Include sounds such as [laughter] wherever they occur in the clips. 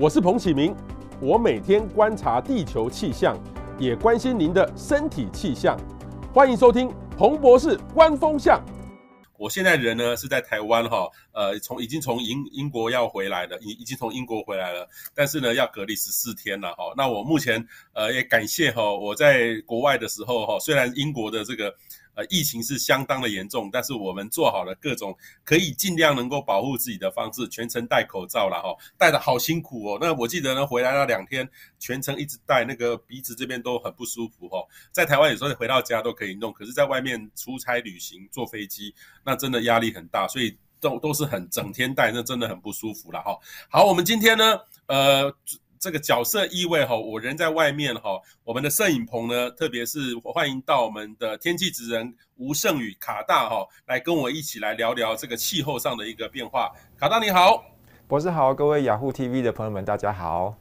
我是彭启明，我每天观察地球气象，也关心您的身体气象。欢迎收听彭博士观风向。我现在人呢是在台湾哈，呃，从已经从英英国要回来了，已已经从英国回来了，但是呢要隔离十四天了哈。那我目前呃也感谢哈，我在国外的时候哈，虽然英国的这个。呃，疫情是相当的严重，但是我们做好了各种可以尽量能够保护自己的方式，全程戴口罩了哈，戴的好辛苦哦。那我记得呢，回来了两天，全程一直戴，那个鼻子这边都很不舒服哈。在台湾有时候回到家都可以弄，可是在外面出差旅行坐飞机，那真的压力很大，所以都都是很整天戴，那真的很不舒服了哈。好，我们今天呢，呃。这个角色意味哈，我人在外面哈，我们的摄影棚呢，特别是欢迎到我们的天气职人吴胜宇卡大哈，来跟我一起来聊聊这个气候上的一个变化。卡大你好，博士好，各位雅虎 TV 的朋友们大家好。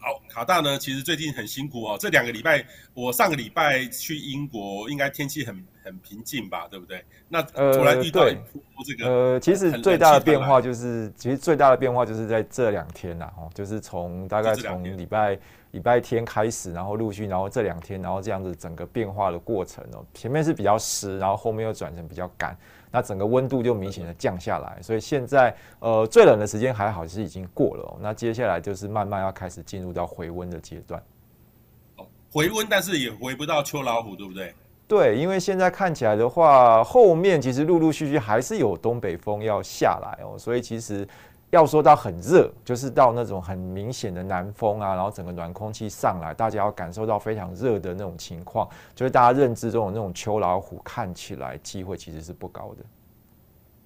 好，卡大呢，其实最近很辛苦哦。这两个礼拜，我上个礼拜去英国，应该天气很很平静吧，对不对？那突然遇到这个，呃，其实最大的变化就是，其实最大的变化就是在这两天呐，哦，就是从大概从礼拜礼拜天开始，然后陆续，然后这两天，然后这样子整个变化的过程哦，前面是比较湿，然后后面又转成比较干。那整个温度就明显的降下来，所以现在呃最冷的时间还好是已经过了，喔，那接下来就是慢慢要开始进入到回温的阶段。哦，回温，但是也回不到秋老虎，对不对？对，因为现在看起来的话，后面其实陆陆续续还是有东北风要下来哦，喔，所以其实。要说到很热，就是到那种很明显的南风啊，然后整个暖空气上来，大家要感受到非常热的那种情况，就是大家认知中的那种秋老虎看起来机会其实是不高的。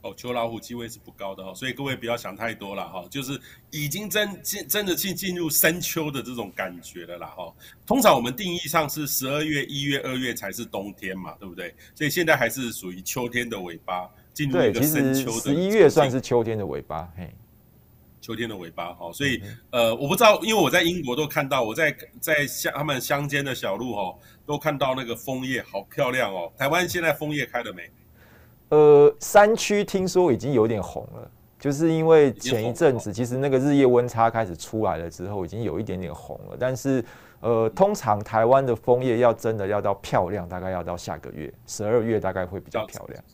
哦，秋老虎机会是不高的哈，所以各位不要想太多了哈，就是已经真进真的进进入深秋的这种感觉了啦哈。通常我们定义上是十二月、一月、二月才是冬天嘛，对不对？所以现在还是属于秋天的尾巴，进入一个深秋的。十一月算是秋天的尾巴，嘿。秋天的尾巴，哈，所以呃，我不知道，因为我在英国都看到，我在在乡他们乡间的小路，哦，都看到那个枫叶，好漂亮哦。台湾现在枫叶开了没？呃，山区听说已经有点红了，就是因为前一阵子其实那个日夜温差开始出来了之后，已经有一点点红了。但是呃，通常台湾的枫叶要真的要到漂亮，大概要到下个月十二月，大概会比较漂亮。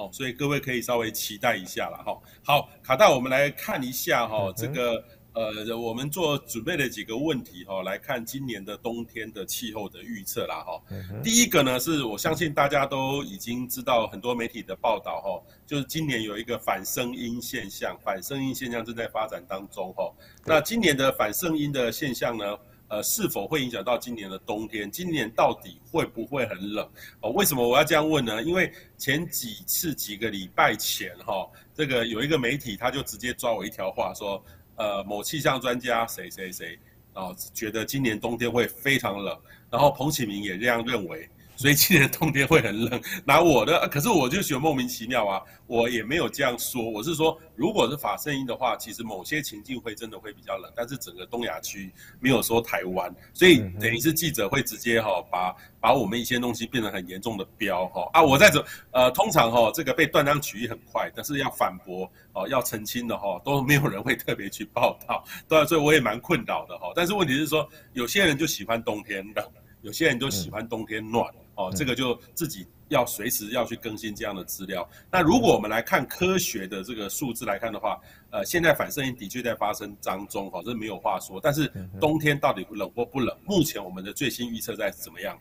好，所以各位可以稍微期待一下了哈。好，卡大，我们来看一下哈，这个呃，我们做准备的几个问题哈，来看今年的冬天的气候的预测啦哈。第一个呢，是我相信大家都已经知道很多媒体的报道哈，就是今年有一个反声音现象，反声音现象正在发展当中哈。那今年的反声音的现象呢？呃，是否会影响到今年的冬天？今年到底会不会很冷？哦，为什么我要这样问呢？因为前几次几个礼拜前，哈、这个有一个媒体他就直接抓我一条话说，呃，某气象专家谁谁谁，哦，觉得今年冬天会非常冷，然后彭启明也这样认为。所以今年冬天会很冷，拿我的，可是我就觉得莫名其妙啊，我也没有这样说，我是说，如果是法圣音的话，其实某些情境会真的会比较冷，但是整个东亚区没有说台湾，所以等于是记者会直接哈把把我们一些东西变得很严重的标哈。啊，我在这呃，通常哈这个被断章取义很快，但是要反驳哦要澄清的哈都没有人会特别去报道，对，所以我也蛮困扰的哈，但是问题是说有些人就喜欢冬天冷，有些人就喜欢冬天暖。哦，这个就自己要随时要去更新这样的资料。那如果我们来看科学的这个数字来看的话，呃，现在反射音的确在发生当中，哈，这没有话说。但是冬天到底冷或不冷？目前我们的最新预测在怎么样？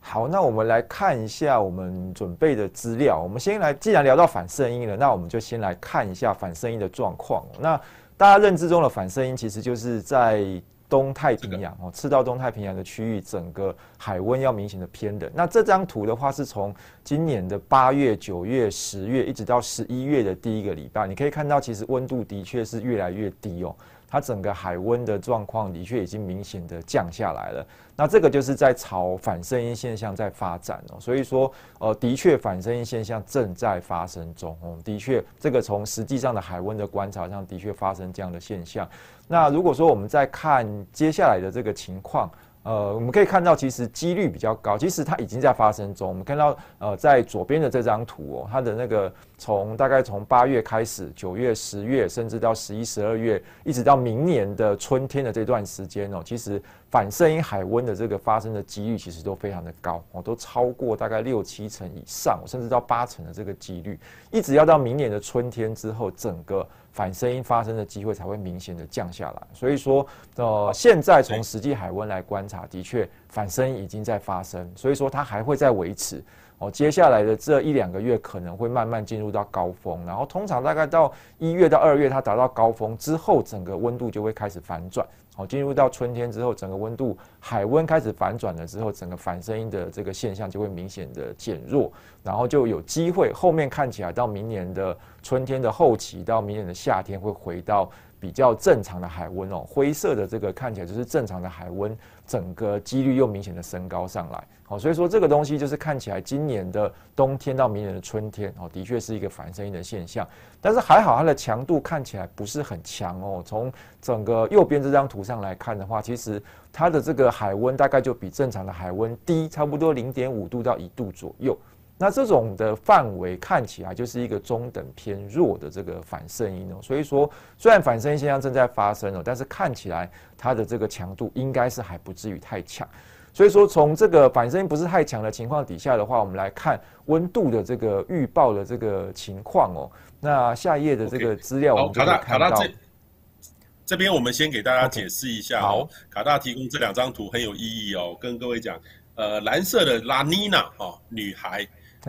好，那我们来看一下我们准备的资料。我们先来，既然聊到反射音了，那我们就先来看一下反射音的状况。那大家认知中的反射音，其实就是在。东太平洋哦，赤道东太平洋的区域，整个海温要明显的偏冷。那这张图的话，是从今年的八月、九月、十月，一直到十一月的第一个礼拜，你可以看到，其实温度的确是越来越低哦。它整个海温的状况的确已经明显的降下来了。那这个就是在朝反圣婴现象在发展哦。所以说，呃，的确反圣婴现象正在发生中哦。的确，这个从实际上的海温的观察上的确发生这样的现象。那如果说我们在看接下来的这个情况，呃，我们可以看到其实几率比较高，其实它已经在发生中。我们看到，呃，在左边的这张图哦，它的那个从大概从八月开始，九月、十月，甚至到十一、十二月，一直到明年的春天的这段时间哦，其实反圣婴海温的这个发生的几率其实都非常的高哦，都超过大概六七成以上，甚至到八成的这个几率，一直要到明年的春天之后，整个反声音发生的机会才会明显的降下来。所以说，呃，现在从实际海温来观察，的确反声音已经在发生，所以说它还会再维持。哦，接下来的这一两个月可能会慢慢进入到高峰，然后通常大概到一月到二月，它达到高峰之后，整个温度就会开始反转。好，进入到春天之后，整个温度海温开始反转了之后，整个反声音的这个现象就会明显的减弱，然后就有机会后面看起来到明年的春天的后期到明年的夏天会回到比较正常的海温哦，灰色的这个看起来就是正常的海温，整个几率又明显的升高上来。好，所以说这个东西就是看起来今年的冬天到明年的春天哦，的确是一个反圣婴的现象。但是还好它的强度看起来不是很强哦。从整个右边这张图上来看的话，其实它的这个海温大概就比正常的海温低差不多零点五度到一度左右。那这种的范围看起来就是一个中等偏弱的这个反射音哦，所以说虽然反射音现象正在发生哦，但是看起来它的这个强度应该是还不至于太强。所以说从这个反射音不是太强的情况底下的话，我们来看温度的这个预报的这个情况哦。那下一页的这个资料我们就可以看到。Okay. 这边我们先给大家解释一下哦。好，卡大提供这两张图很有意义哦，跟各位讲，呃，蓝色的拉尼娜哦，女孩。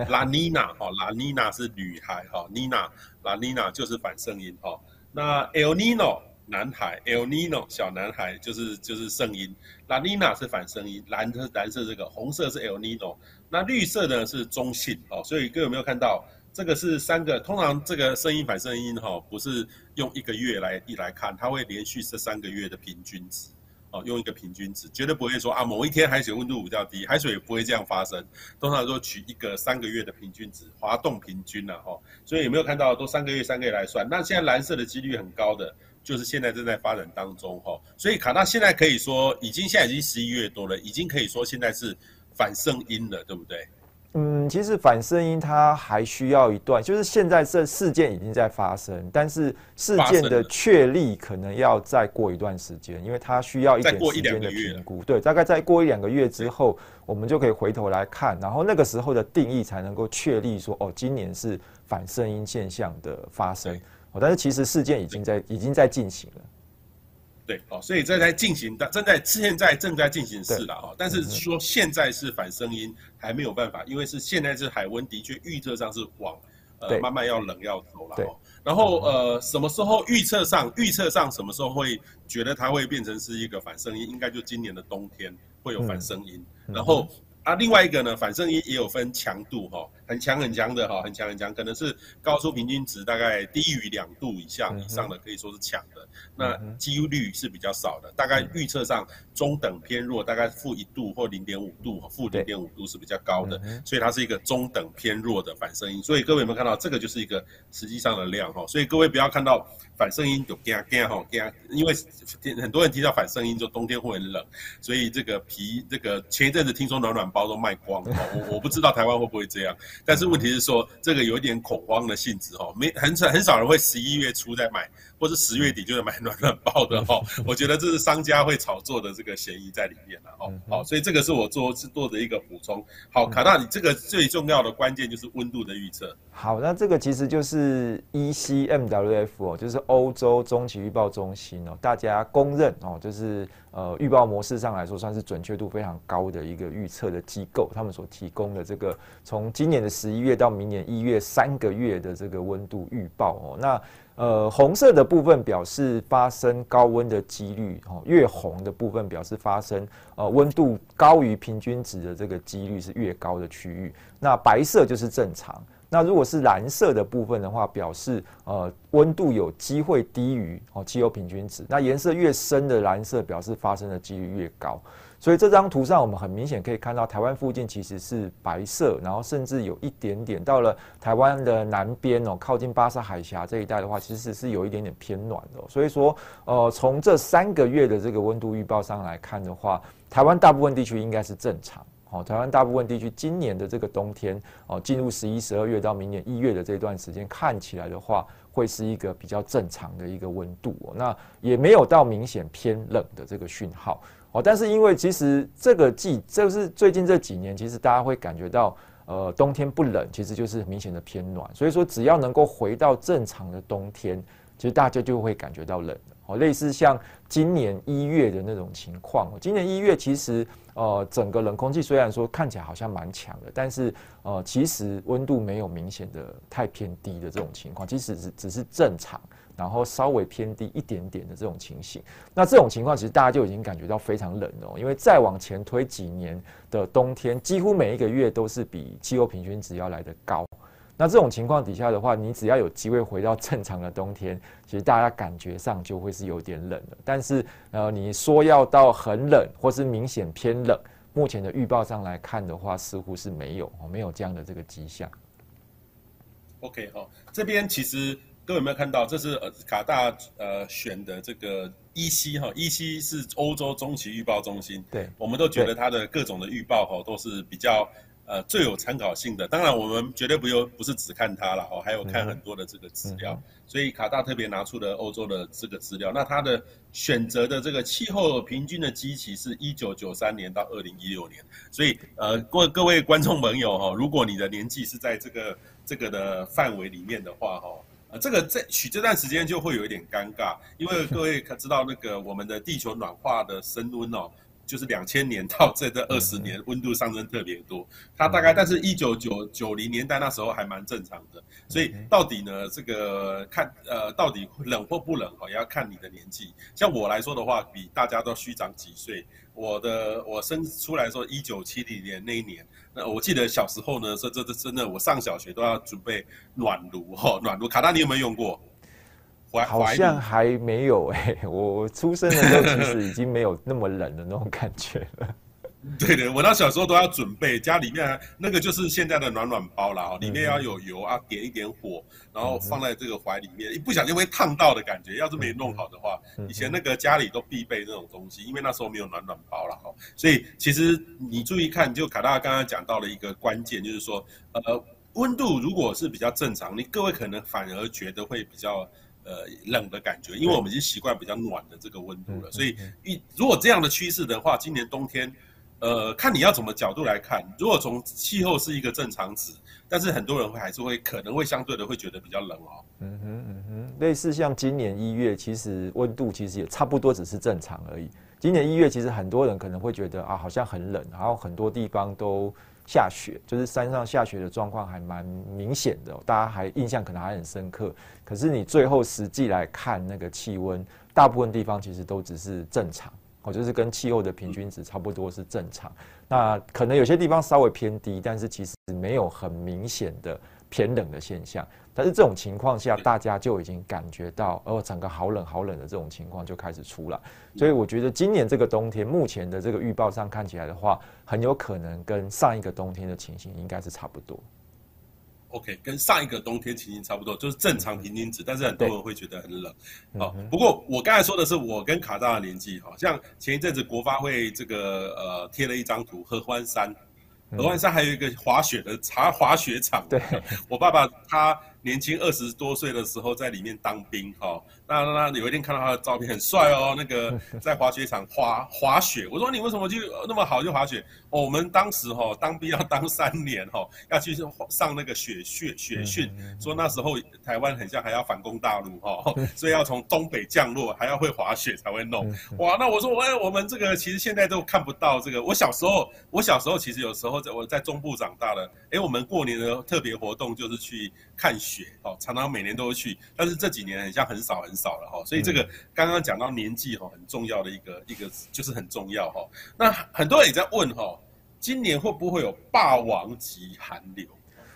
拉妮娜哈，拉妮娜是女孩哈，妮娜拉妮娜就是反圣音哈。那 El Nino 男孩，El Nino 小男孩就是就是圣音。拉妮娜是反圣音，蓝色蓝色这个，红色是 El Nino，那绿色呢是中性哦。所以各位有没有看到这个是三个？通常这个声音反圣音哈，不是用一个月来一来看，它会连续这三个月的平均值。哦，用一个平均值，绝对不会说啊，某一天海水温度比较低，海水也不会这样发生。通常说取一个三个月的平均值，滑动平均了哈。所以有没有看到都三个月三个月来算？那现在蓝色的几率很高的，就是现在正在发展当中哈。所以卡纳现在可以说，已经现在已经十一月多了，已经可以说现在是反胜阴了，对不对？嗯，其实反声音它还需要一段，就是现在这事件已经在发生，但是事件的确立可能要再过一段时间，因为它需要一点时间的评估。对，大概再过一两个月之后，我们就可以回头来看，然后那个时候的定义才能够确立说，哦，今年是反声音现象的发生。哦，但是其实事件已经在已经在进行了。对，哦，所以这在进行的，正在现在正在进行式了哈。但是说现在是反声音还没有办法，因为是现在是海温的确预测上是往呃慢慢要冷要走了。然后呃什么时候预测上预测上什么时候会觉得它会变成是一个反声音？应该就今年的冬天会有反声音。然后啊另外一个呢，反射音也有分强度哈。很强很强的哈，很强很强，可能是高出平均值大概低于两度以上以上的，可以说是强的。那几率是比较少的，大概预测上中等偏弱，大概负一度或零点五度，负零点五度是比较高的，所以它是一个中等偏弱的反射音。所以各位有没有看到，这个就是一个实际上的量哈。所以各位不要看到反声音就惊惊吼惊，因为很多人提到反声音就冬天会很冷，所以这个皮这个前一阵子听说暖暖包都卖光了，我我不知道台湾会不会这样。但是问题是说，这个有一点恐慌的性质哦，没很少很少人会十一月初再买，或是十月底就买暖暖包的哦。[laughs] 我觉得这是商家会炒作的这个嫌疑在里面了哦。好，所以这个是我做是做的一个补充。好，卡纳，你这个最重要的关键就是温度的预测。好，那这个其实就是 ECMWF 哦，就是欧洲中期预报中心哦，大家公认哦，就是呃预报模式上来说算是准确度非常高的一个预测的机构，他们所提供的这个从今年的十一月到明年一月三个月的这个温度预报哦，那呃红色的部分表示发生高温的几率哦，越红的部分表示发生呃温度高于平均值的这个几率是越高的区域，那白色就是正常。那如果是蓝色的部分的话，表示呃温度有机会低于哦气候平均值。那颜色越深的蓝色，表示发生的几率越高。所以这张图上，我们很明显可以看到，台湾附近其实是白色，然后甚至有一点点到了台湾的南边哦，靠近巴士海峡这一带的话，其实是有一点点偏暖的。所以说，呃，从这三个月的这个温度预报上来看的话，台湾大部分地区应该是正常。哦，台湾大部分地区今年的这个冬天哦，进入十一、十二月到明年一月的这段时间，看起来的话，会是一个比较正常的一个温度哦，那也没有到明显偏冷的这个讯号哦。但是因为其实这个季，就是最近这几年，其实大家会感觉到，呃，冬天不冷，其实就是明显的偏暖。所以说，只要能够回到正常的冬天，其实大家就会感觉到冷哦。类似像今年一月的那种情况，今年一月其实。呃，整个冷空气虽然说看起来好像蛮强的，但是呃，其实温度没有明显的太偏低的这种情况，其实只只是正常，然后稍微偏低一点点的这种情形，那这种情况其实大家就已经感觉到非常冷了，因为再往前推几年的冬天，几乎每一个月都是比气候平均值要来得高。那这种情况底下的话，你只要有机会回到正常的冬天，其实大家感觉上就会是有点冷了。但是，呃，你说要到很冷或是明显偏冷，目前的预报上来看的话，似乎是没有哦，没有这样的这个迹象。OK，好，这边其实各位有没有看到，这是呃卡大呃选的这个 EC 哈，EC 是欧洲中期预报中心，对，我们都觉得它的各种的预报哈都是比较。呃，最有参考性的，当然我们绝对不用不是只看它了哦，还有看很多的这个资料，嗯、所以卡大特别拿出了欧洲的这个资料。那它的选择的这个气候平均的基期是一九九三年到二零一六年，所以呃，各各位观众朋友哈，如果你的年纪是在这个这个的范围里面的话哈，呃，这个在许这段时间就会有一点尴尬，因为各位可知道那个我们的地球暖化的升温哦。就是两千年到这这二十年，温度上升特别多。它大概，但是一九九九零年代那时候还蛮正常的。所以到底呢，这个看呃，到底冷或不冷哦，也要看你的年纪。像我来说的话，比大家都虚长几岁。我的我生出来说一九七零年那一年，那我记得小时候呢，说这这真的，我上小学都要准备暖炉哈，暖炉。卡大，你有没有用过？好像还没有哎、欸，我出生的时候其实已经没有那么冷的那种感觉了。[laughs] 对的，我到小时候都要准备，家里面那个就是现在的暖暖包啦，里面要有油啊，点一点火，然后放在这个怀里面，一不小心会烫到的感觉。要是没弄好的话，以前那个家里都必备这种东西，因为那时候没有暖暖包。所以其实你注意看，就卡大刚刚讲到了一个关键，就是说，呃，温度如果是比较正常，你各位可能反而觉得会比较。呃，冷的感觉，因为我们已经习惯比较暖的这个温度了，所以一如果这样的趋势的话，今年冬天，呃，看你要怎么角度来看。如果从气候是一个正常值，但是很多人会还是会可能会相对的会觉得比较冷哦。嗯哼嗯哼，类似像今年一月，其实温度其实也差不多只是正常而已。今年一月其实很多人可能会觉得啊，好像很冷，然后很多地方都。下雪就是山上下雪的状况还蛮明显的，大家还印象可能还很深刻。可是你最后实际来看那个气温，大部分地方其实都只是正常，哦，就是跟气候的平均值差不多是正常。那可能有些地方稍微偏低，但是其实没有很明显的偏冷的现象。但是这种情况下，大家就已经感觉到，哦，整个好冷好冷的这种情况就开始出来。所以我觉得今年这个冬天，目前的这个预报上看起来的话，很有可能跟上一个冬天的情形应该是差不多。OK，跟上一个冬天情形差不多，就是正常平均值，但是很多人会觉得很冷。好，不过我刚才说的是我跟卡大的年纪，好像前一阵子国发会这个呃贴了一张图，合欢山，合欢山还有一个滑雪的茶滑雪场。对，我爸爸他。年轻二十多岁的时候在里面当兵，哈，那那那有一天看到他的照片很帅哦，那个在滑雪场滑滑雪，我说你为什么就那么好就滑雪？哦，我们当时哈当兵要当三年哈，[laughs] 要去上那个雪雪雪训，说那时候台湾很像还要反攻大陆哈，[laughs] 所以要从东北降落，还要会滑雪才会弄。哇，那我说哎，我们这个其实现在都看不到这个。我小时候我小时候其实有时候在我在中部长大的，哎，我们过年的特别活动就是去看雪。雪哦，常常每年都会去，但是这几年很像很少很少了哈，所以这个刚刚讲到年纪哈，很重要的一个一个就是很重要哈。那很多人也在问哈，今年会不会有霸王级寒流？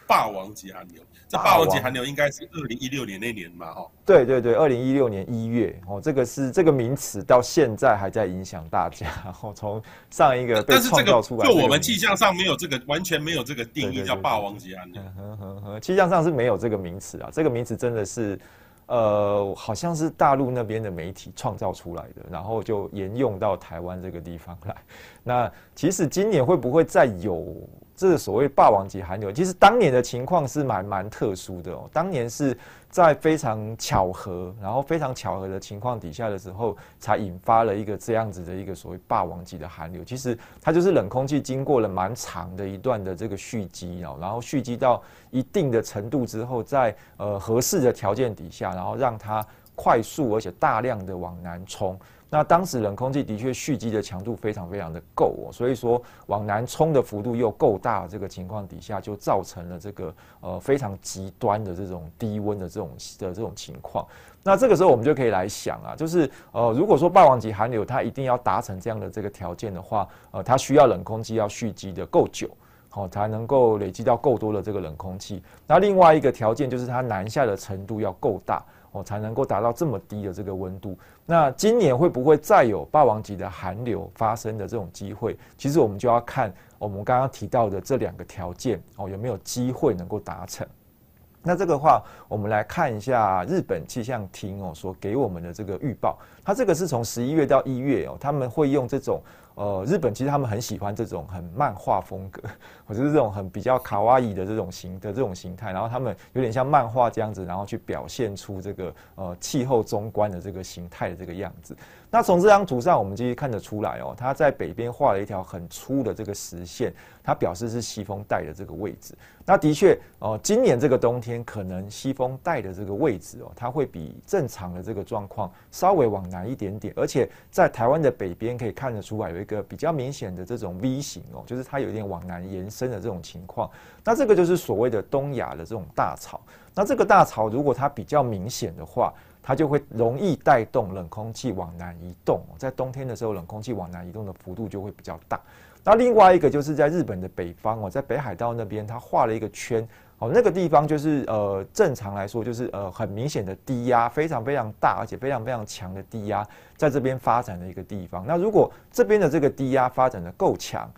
霸王级寒流。这霸王级寒流应该是二零一六年那年嘛，哈。对对对，二零一六年一月哦，这个是这个名词到现在还在影响大家。然 [laughs] 后从上一个被创造出来，就我们气象上没有这个，完全没有这个定义叫霸王级寒流。[laughs] 气象上是没有这个名词啊，这个名词真的是呃，好像是大陆那边的媒体创造出来的，然后就沿用到台湾这个地方来。那其实今年会不会再有？这个所谓霸王级寒流，其实当年的情况是蛮蛮特殊的哦。当年是在非常巧合，然后非常巧合的情况底下的时候，才引发了一个这样子的一个所谓霸王级的寒流。其实它就是冷空气经过了蛮长的一段的这个蓄积哦，然后蓄积到一定的程度之后，在呃合适的条件底下，然后让它快速而且大量的往南冲。那当时冷空气的确蓄积的强度非常非常的够哦，所以说往南冲的幅度又够大，这个情况底下就造成了这个呃非常极端的这种低温的这种的这种情况。那这个时候我们就可以来想啊，就是呃如果说霸王级寒流它一定要达成这样的这个条件的话，呃它需要冷空气要蓄积的够久，好才能够累积到够多的这个冷空气。那另外一个条件就是它南下的程度要够大。哦，才能够达到这么低的这个温度。那今年会不会再有霸王级的寒流发生的这种机会？其实我们就要看我们刚刚提到的这两个条件哦，有没有机会能够达成。那这个话，我们来看一下日本气象厅哦所给我们的这个预报。它这个是从十一月到一月哦，他们会用这种。呃，日本其实他们很喜欢这种很漫画风格，[laughs] 或者是这种很比较卡哇伊的这种形的这种形态，然后他们有点像漫画这样子，然后去表现出这个呃气候中观的这个形态的这个样子。那从这张图上，我们其实看得出来哦，它在北边画了一条很粗的这个实线，它表示是西风带的这个位置。那的确哦，今年这个冬天可能西风带的这个位置哦，它会比正常的这个状况稍微往南一点点，而且在台湾的北边可以看得出来有个比较明显的这种 V 型哦，就是它有点往南延伸的这种情况。那这个就是所谓的东亚的这种大潮。那这个大潮如果它比较明显的话，它就会容易带动冷空气往南移动，在冬天的时候，冷空气往南移动的幅度就会比较大。那另外一个就是在日本的北方哦，在北海道那边，它画了一个圈哦，那个地方就是呃，正常来说就是呃很明显的低压，非常非常大，而且非常非常强的低压，在这边发展的一个地方。那如果这边的这个低压发展的够强，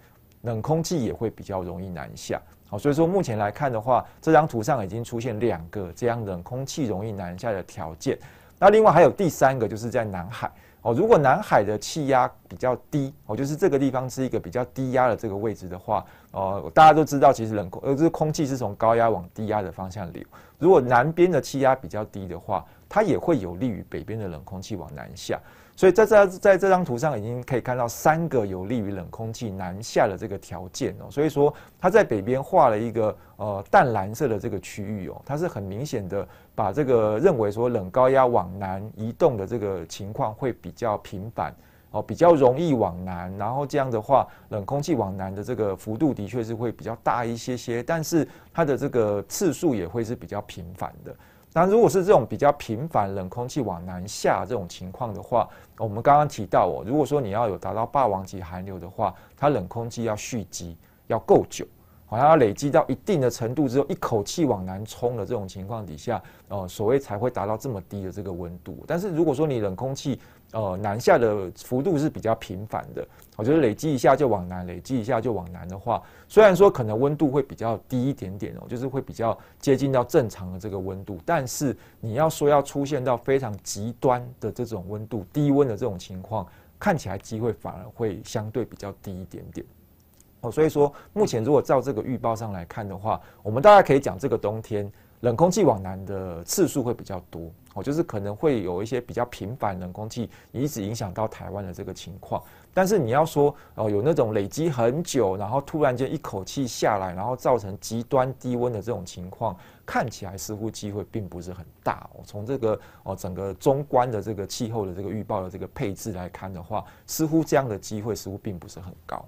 冷空气也会比较容易南下。好，所以说目前来看的话，这张图上已经出现两个这样冷空气容易南下的条件。那另外还有第三个，就是在南海哦。如果南海的气压比较低哦，就是这个地方是一个比较低压的这个位置的话，哦，大家都知道，其实冷空呃，这个空气是从高压往低压的方向流。如果南边的气压比较低的话，它也会有利于北边的冷空气往南下。所以在这在这张图上已经可以看到三个有利于冷空气南下的这个条件哦。所以说它在北边画了一个呃淡蓝色的这个区域哦，它是很明显的把这个认为说冷高压往南移动的这个情况会比较频繁哦，比较容易往南，然后这样的话冷空气往南的这个幅度的确是会比较大一些些，但是它的这个次数也会是比较频繁的。那如果是这种比较频繁冷空气往南下这种情况的话，我们刚刚提到哦，如果说你要有达到霸王级寒流的话，它冷空气要蓄积要够久，好像要累积到一定的程度之后，一口气往南冲的这种情况底下，呃，所谓才会达到这么低的这个温度。但是如果说你冷空气呃，南下的幅度是比较频繁的，我觉得累积一下就往南，累积一下就往南的话，虽然说可能温度会比较低一点点哦，就是会比较接近到正常的这个温度，但是你要说要出现到非常极端的这种温度，低温的这种情况，看起来机会反而会相对比较低一点点。哦，所以说目前如果照这个预报上来看的话，我们大家可以讲这个冬天。冷空气往南的次数会比较多哦，就是可能会有一些比较频繁冷空气一直影响到台湾的这个情况。但是你要说哦，有那种累积很久，然后突然间一口气下来，然后造成极端低温的这种情况，看起来似乎机会并不是很大哦。从这个哦整个中观的这个气候的这个预报的这个配置来看的话，似乎这样的机会似乎并不是很高。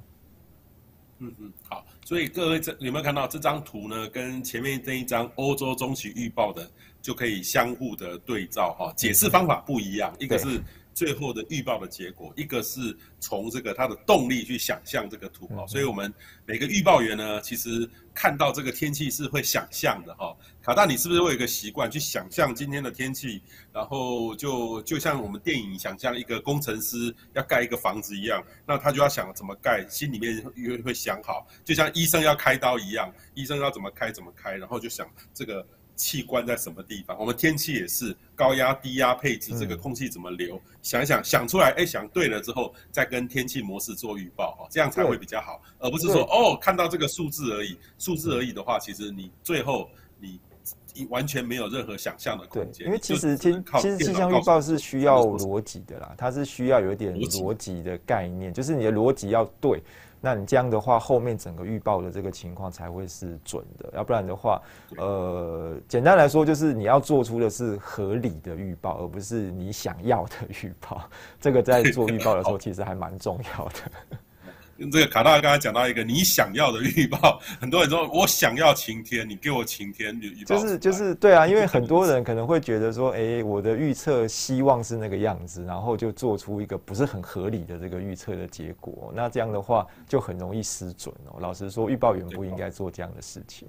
嗯嗯，好，所以各位这有没有看到这张图呢？跟前面这一张欧洲中期预报的就可以相互的对照哈，解释方法不一样，一个是。最后的预报的结果，一个是从这个它的动力去想象这个图哈，所以我们每个预报员呢，其实看到这个天气是会想象的哈。卡大，你是不是会有一个习惯去想象今天的天气？然后就就像我们电影想象一个工程师要盖一个房子一样，那他就要想怎么盖，心里面会会想好，就像医生要开刀一样，医生要怎么开怎么开，然后就想这个。器官在什么地方？我们天气也是高压、低压配置，这个空气怎么流？嗯、想一想，想出来，哎，想对了之后，再跟天气模式做预报，哈，这样才会比较好，而不是说哦，看到这个数字而已，数字而已的话，其实你最后你完全没有任何想象的空间。因为其实天其实气象预报是需要逻辑的啦，它是需要有一点逻辑的概念，就是你的逻辑要对。那你这样的话，后面整个预报的这个情况才会是准的，要不然的话，呃，简单来说就是你要做出的是合理的预报，而不是你想要的预报。这个在做预报的时候，[laughs] 其实还蛮重要的。这个卡大刚才讲到一个你想要的预报，[laughs] 很多人说我想要晴天，你给我晴天预报。就是就是对啊，因为很多人可能会觉得说，哎，我的预测希望是那个样子，然后就做出一个不是很合理的这个预测的结果，那这样的话就很容易失准哦。老实说，预报员不应该做这样的事情。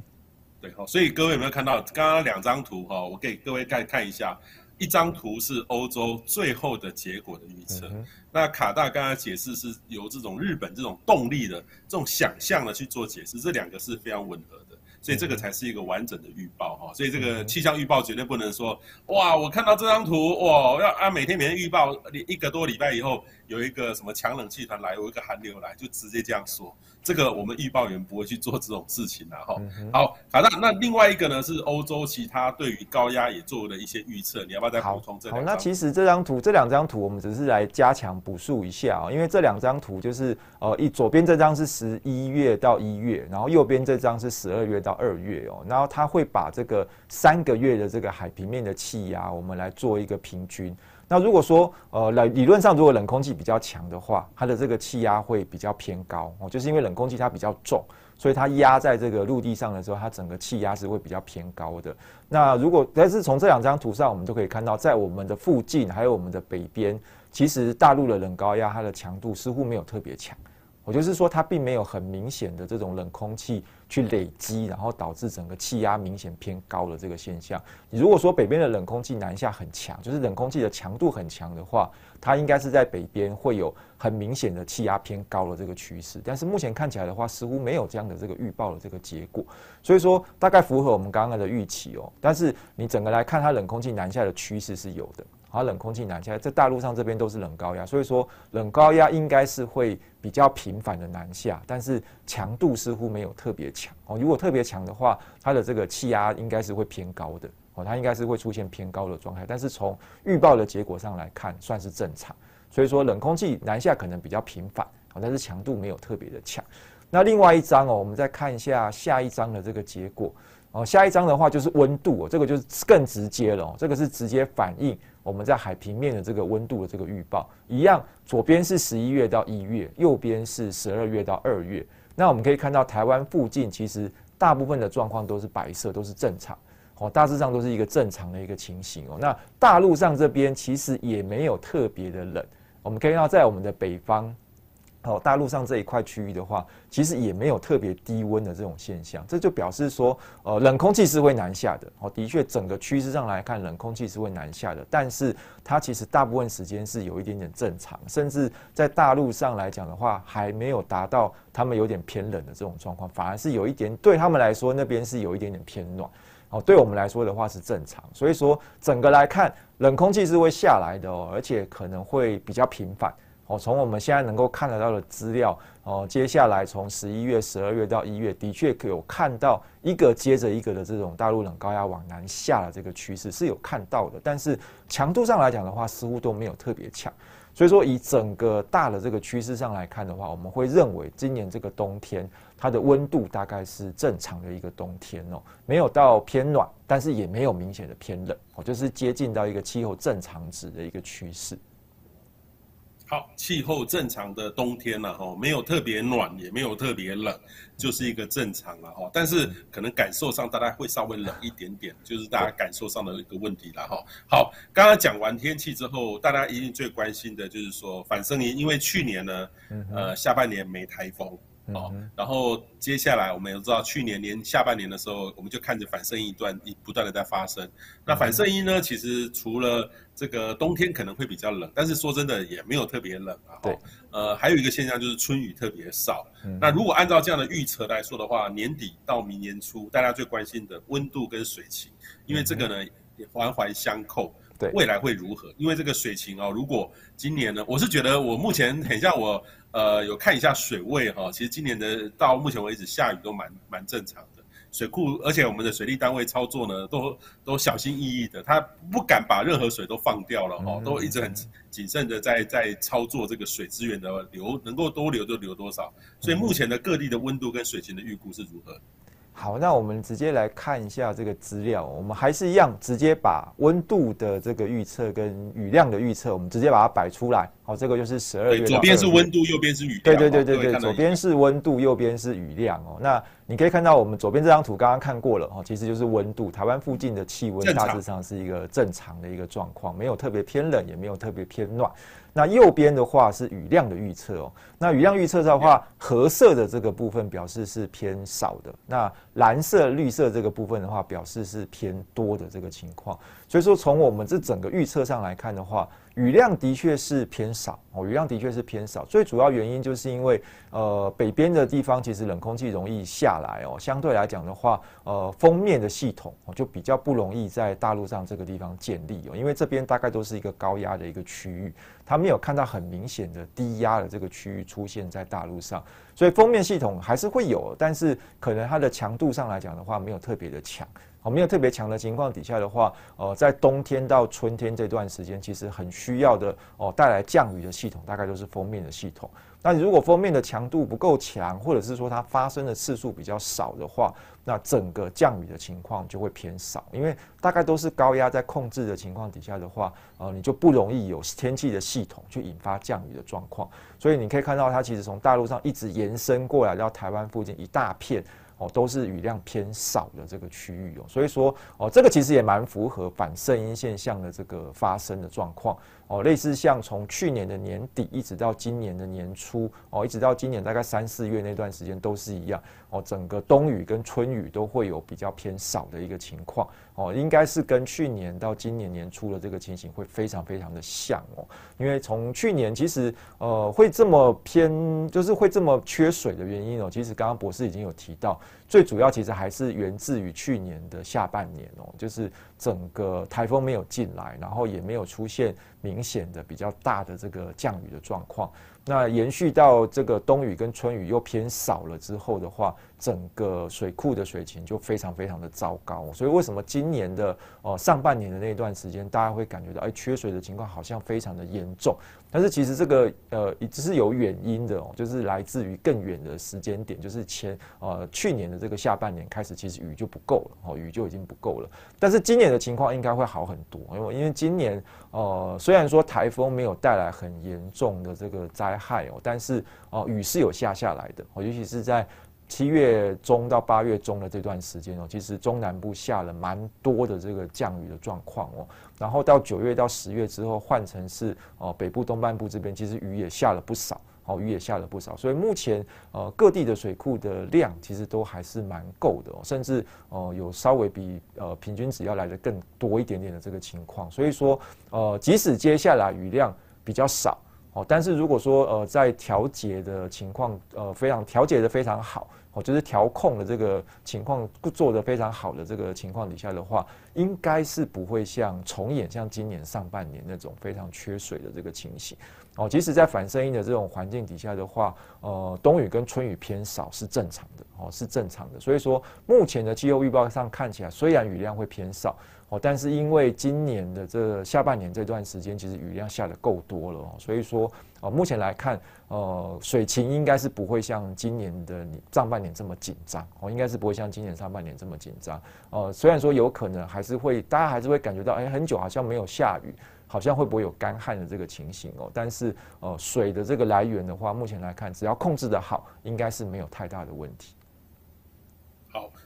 对好，所以各位有没有看到刚刚两张图哈？我给各位看看一下。一张图是欧洲最后的结果的预测，嗯、那卡大刚才解释是由这种日本这种动力的这种想象的去做解释，这两个是非常吻合的，所以这个才是一个完整的预报哈。所以这个气象预报绝对不能说哇，我看到这张图哇，要啊每天每天预报一个多礼拜以后有一个什么强冷气团来，有一个寒流来，就直接这样说。这个我们预报员不会去做这种事情的哈。好，卡大，那另外一个呢是欧洲其他对于高压也做了一些预测，你要不要再补充这两张？好，那其实这张图这两张图我们只是来加强补述一下啊，因为这两张图就是呃一左边这张是十一月到一月，然后右边这张是十二月到二月哦，然后它会把这个三个月的这个海平面的气压我们来做一个平均。那如果说，呃，来理论上，如果冷空气比较强的话，它的这个气压会比较偏高哦，就是因为冷空气它比较重，所以它压在这个陆地上的时候，它整个气压是会比较偏高的。那如果但是从这两张图上，我们都可以看到，在我们的附近还有我们的北边，其实大陆的冷高压它的强度似乎没有特别强。我就是说，它并没有很明显的这种冷空气去累积，然后导致整个气压明显偏高的这个现象。你如果说北边的冷空气南下很强，就是冷空气的强度很强的话，它应该是在北边会有很明显的气压偏高的这个趋势。但是目前看起来的话，似乎没有这样的这个预报的这个结果。所以说，大概符合我们刚刚的预期哦。但是你整个来看，它冷空气南下的趋势是有的。好，冷空气南下，在大陆上这边都是冷高压，所以说冷高压应该是会比较频繁的南下，但是强度似乎没有特别强哦。如果特别强的话，它的这个气压应该是会偏高的哦，它应该是会出现偏高的状态。但是从预报的结果上来看，算是正常。所以说冷空气南下可能比较频繁哦，但是强度没有特别的强。那另外一张哦，我们再看一下下一张的这个结果哦。下一张的话就是温度哦，这个就是更直接了哦，这个是直接反映。我们在海平面的这个温度的这个预报一样，左边是十一月到一月，右边是十二月到二月。那我们可以看到，台湾附近其实大部分的状况都是白色，都是正常哦，大致上都是一个正常的一个情形哦。那大陆上这边其实也没有特别的冷，我们可以看到在我们的北方。哦，大陆上这一块区域的话，其实也没有特别低温的这种现象，这就表示说，呃，冷空气是会南下的。哦，的确，整个趋势上来看，冷空气是会南下的，但是它其实大部分时间是有一点点正常，甚至在大陆上来讲的话，还没有达到他们有点偏冷的这种状况，反而是有一点对他们来说那边是有一点点偏暖。哦，对我们来说的话是正常，所以说整个来看，冷空气是会下来的哦，而且可能会比较频繁。哦，从我们现在能够看得到的资料，哦，接下来从十一月、十二月到一月，的确有看到一个接着一个的这种大陆冷高压往南下的这个趋势是有看到的，但是强度上来讲的话，似乎都没有特别强。所以说，以整个大的这个趋势上来看的话，我们会认为今年这个冬天它的温度大概是正常的一个冬天哦，没有到偏暖，但是也没有明显的偏冷，哦，就是接近到一个气候正常值的一个趋势。好，气候正常的冬天了哈，没有特别暖，也没有特别冷，就是一个正常了哈。但是可能感受上大家会稍微冷一点点，就是大家感受上的一个问题了哈。好，刚刚讲完天气之后，大家一定最关心的就是说反声音，因为去年呢，呃，下半年没台风。哦，嗯、然后接下来我们也知道，去年年下半年的时候，我们就看着反圣婴一段一不断的在发生。那反射一呢，其实除了这个冬天可能会比较冷，但是说真的也没有特别冷啊。对，呃，还有一个现象就是春雨特别少。嗯、那如果按照这样的预测来说的话，年底到明年初，大家最关心的温度跟水情，因为这个呢也环环相扣。对，未来会如何？因为这个水情哦，如果今年呢，我是觉得我目前很像我。呃，有看一下水位哈，其实今年的到目前为止下雨都蛮蛮正常的，水库，而且我们的水利单位操作呢，都都小心翼翼的，他不敢把任何水都放掉了哈，都一直很谨慎的在在操作这个水资源的流，能够多流就流多少，所以目前的各地的温度跟水情的预估是如何？好，那我们直接来看一下这个资料。我们还是一样，直接把温度的这个预测跟雨量的预测，我们直接把它摆出来。好，这个就是十二月。左边是温度，右边是雨量。对对对对对，左边是温度，右边是雨量哦。那你可以看到，我们左边这张图刚刚看过了哦，其实就是温度。台湾附近的气温大致上是一个正常的一个状况，没有特别偏冷，也没有特别偏暖。那右边的话是雨量的预测哦。那雨量预测的话，褐色的这个部分表示是偏少的，那蓝色、绿色这个部分的话，表示是偏多的这个情况。所以说，从我们这整个预测上来看的话，雨量的确是偏少哦，雨量的确是偏少。最主要原因就是因为，呃，北边的地方其实冷空气容易下来哦，相对来讲的话，呃，锋面的系统就比较不容易在大陆上这个地方建立哦，因为这边大概都是一个高压的一个区域，它没有看到很明显的低压的这个区域出现在大陆上，所以锋面系统还是会有，但是可能它的强度上来讲的话，没有特别的强。哦，没有特别强的情况底下的话，呃，在冬天到春天这段时间，其实很需要的哦，带来降雨的系统大概都是锋面的系统。那如果锋面的强度不够强，或者是说它发生的次数比较少的话，那整个降雨的情况就会偏少，因为大概都是高压在控制的情况底下的话，呃，你就不容易有天气的系统去引发降雨的状况。所以你可以看到，它其实从大陆上一直延伸过来到台湾附近一大片。哦，都是雨量偏少的这个区域哦，所以说哦，这个其实也蛮符合反圣婴现象的这个发生的状况。哦，类似像从去年的年底一直到今年的年初，哦，一直到今年大概三四月那段时间都是一样。哦，整个冬雨跟春雨都会有比较偏少的一个情况。哦，应该是跟去年到今年年初的这个情形会非常非常的像哦。因为从去年其实呃会这么偏，就是会这么缺水的原因哦，其实刚刚博士已经有提到，最主要其实还是源自于去年的下半年哦，就是整个台风没有进来，然后也没有出现。明显的比较大的这个降雨的状况，那延续到这个冬雨跟春雨又偏少了之后的话，整个水库的水情就非常非常的糟糕。所以为什么今年的呃上半年的那段时间，大家会感觉到哎缺水的情况好像非常的严重？但是其实这个呃只是有原因的哦，就是来自于更远的时间点，就是前呃去年的这个下半年开始，其实雨就不够了哦，雨就已经不够了。但是今年的情况应该会好很多，因为因为今年呃虽然说台风没有带来很严重的这个灾害哦，但是哦、雨是有下下来的哦，尤其是在七月中到八月中的这段时间哦，其实中南部下了蛮多的这个降雨的状况哦，然后到九月到十月之后换成是哦北部东半部这边其实雨也下了不少。哦，雨也下了不少，所以目前呃各地的水库的量其实都还是蛮够的，哦，甚至呃有稍微比呃平均值要来的更多一点点的这个情况。所以说呃即使接下来雨量比较少哦，但是如果说呃在调节的情况呃非常调节的非常好哦，就是调控的这个情况做得非常好的这个情况底下的话，应该是不会像重演像今年上半年那种非常缺水的这个情形。哦，即使在反声音的这种环境底下的话，呃，冬雨跟春雨偏少是正常的，哦，是正常的。所以说，目前的气候预报上看起来，虽然雨量会偏少，哦，但是因为今年的这下半年这段时间，其实雨量下得够多了，哦，所以说，呃，目前来看，呃，水情应该是不会像今年的上半年这么紧张，哦，应该是不会像今年上半年这么紧张。呃，虽然说有可能还是会，大家还是会感觉到，哎，很久好像没有下雨。好像会不会有干旱的这个情形哦？但是呃，水的这个来源的话，目前来看，只要控制得好，应该是没有太大的问题。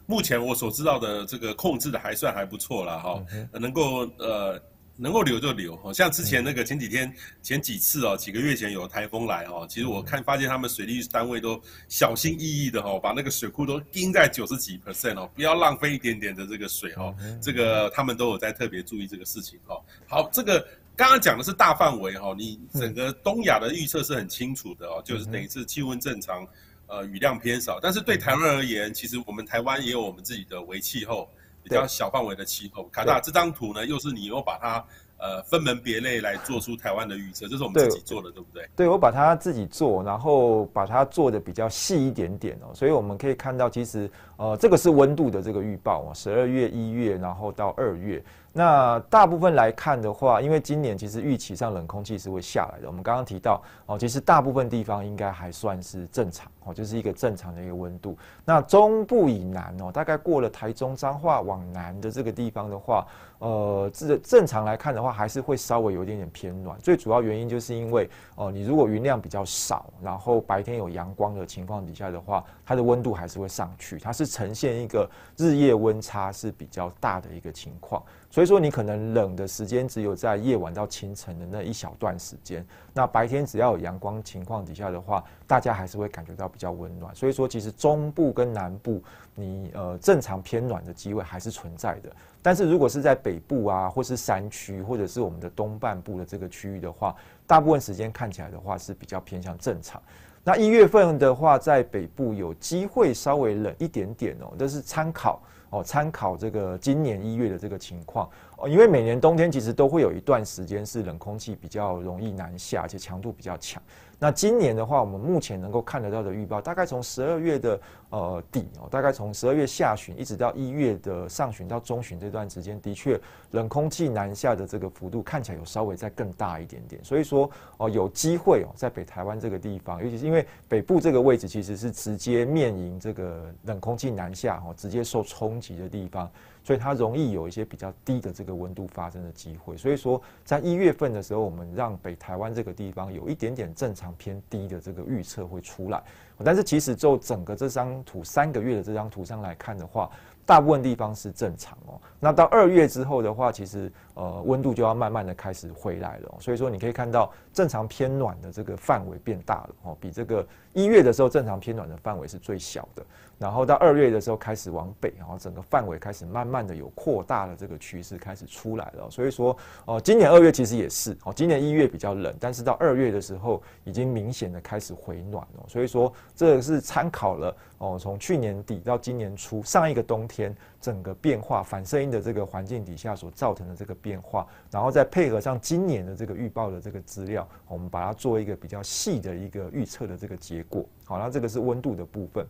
好，目前我所知道的这个控制的还算还不错了哈，能够呃能够留就留，像之前那个前几天、前几次哦，几个月前有台风来哦，其实我看发现他们水利单位都小心翼翼的哦，把那个水库都盯在九十几 percent 哦，不要浪费一点点的这个水哦，这个他们都有在特别注意这个事情哦。好，这个刚刚讲的是大范围哈，你整个东亚的预测是很清楚的哦，就是等于是气温正常，呃，雨量偏少，但是对台湾而言，其实我们台湾也有我们自己的微气候。比较小范围的气候，卡大这张图呢，又是你又把它呃分门别类来做出台湾的预测，这是我们自己做的，对，对不对？对，我把它自己做，然后把它做的比较细一点点哦，所以我们可以看到，其实呃这个是温度的这个预报啊，十二月、一月，然后到二月。那大部分来看的话，因为今年其实预期上冷空气是会下来的。我们刚刚提到哦，其实大部分地方应该还算是正常哦，就是一个正常的一个温度。那中部以南哦，大概过了台中彰化往南的这个地方的话，呃，正正常来看的话，还是会稍微有一点点偏暖。最主要原因就是因为哦，你如果云量比较少，然后白天有阳光的情况底下的话，它的温度还是会上去。它是呈现一个日夜温差是比较大的一个情况。所以说，你可能冷的时间只有在夜晚到清晨的那一小段时间。那白天只要有阳光情况底下的话，大家还是会感觉到比较温暖。所以说，其实中部跟南部，你呃正常偏暖的机会还是存在的。但是如果是在北部啊，或是山区，或者是我们的东半部的这个区域的话，大部分时间看起来的话是比较偏向正常。那一月份的话，在北部有机会稍微冷一点点哦，这是参考。哦，参考这个今年一月的这个情况哦，因为每年冬天其实都会有一段时间是冷空气比较容易南下，而且强度比较强。那今年的话，我们目前能够看得到的预报，大概从十二月的呃底哦，大概从十二月下旬一直到一月的上旬到中旬这段时间，的确冷空气南下的这个幅度看起来有稍微再更大一点点。所以说哦，有机会哦，在北台湾这个地方，尤其是因为北部这个位置其实是直接面临这个冷空气南下哦，直接受冲击的地方。所以它容易有一些比较低的这个温度发生的机会，所以说在一月份的时候，我们让北台湾这个地方有一点点正常偏低的这个预测会出来，但是其实就整个这张图三个月的这张图上来看的话，大部分地方是正常哦。那到二月之后的话，其实呃温度就要慢慢的开始回来了，所以说你可以看到正常偏暖的这个范围变大了哦，比这个一月的时候正常偏暖的范围是最小的。然后到二月的时候开始往北，然后整个范围开始慢慢的有扩大的这个趋势开始出来了。所以说，哦，今年二月其实也是，哦，今年一月比较冷，但是到二月的时候已经明显的开始回暖了。所以说，这是参考了哦，从去年底到今年初上一个冬天整个变化反射音的这个环境底下所造成的这个变化，然后再配合上今年的这个预报的这个资料，我们把它做一个比较细的一个预测的这个结果。好，那这个是温度的部分。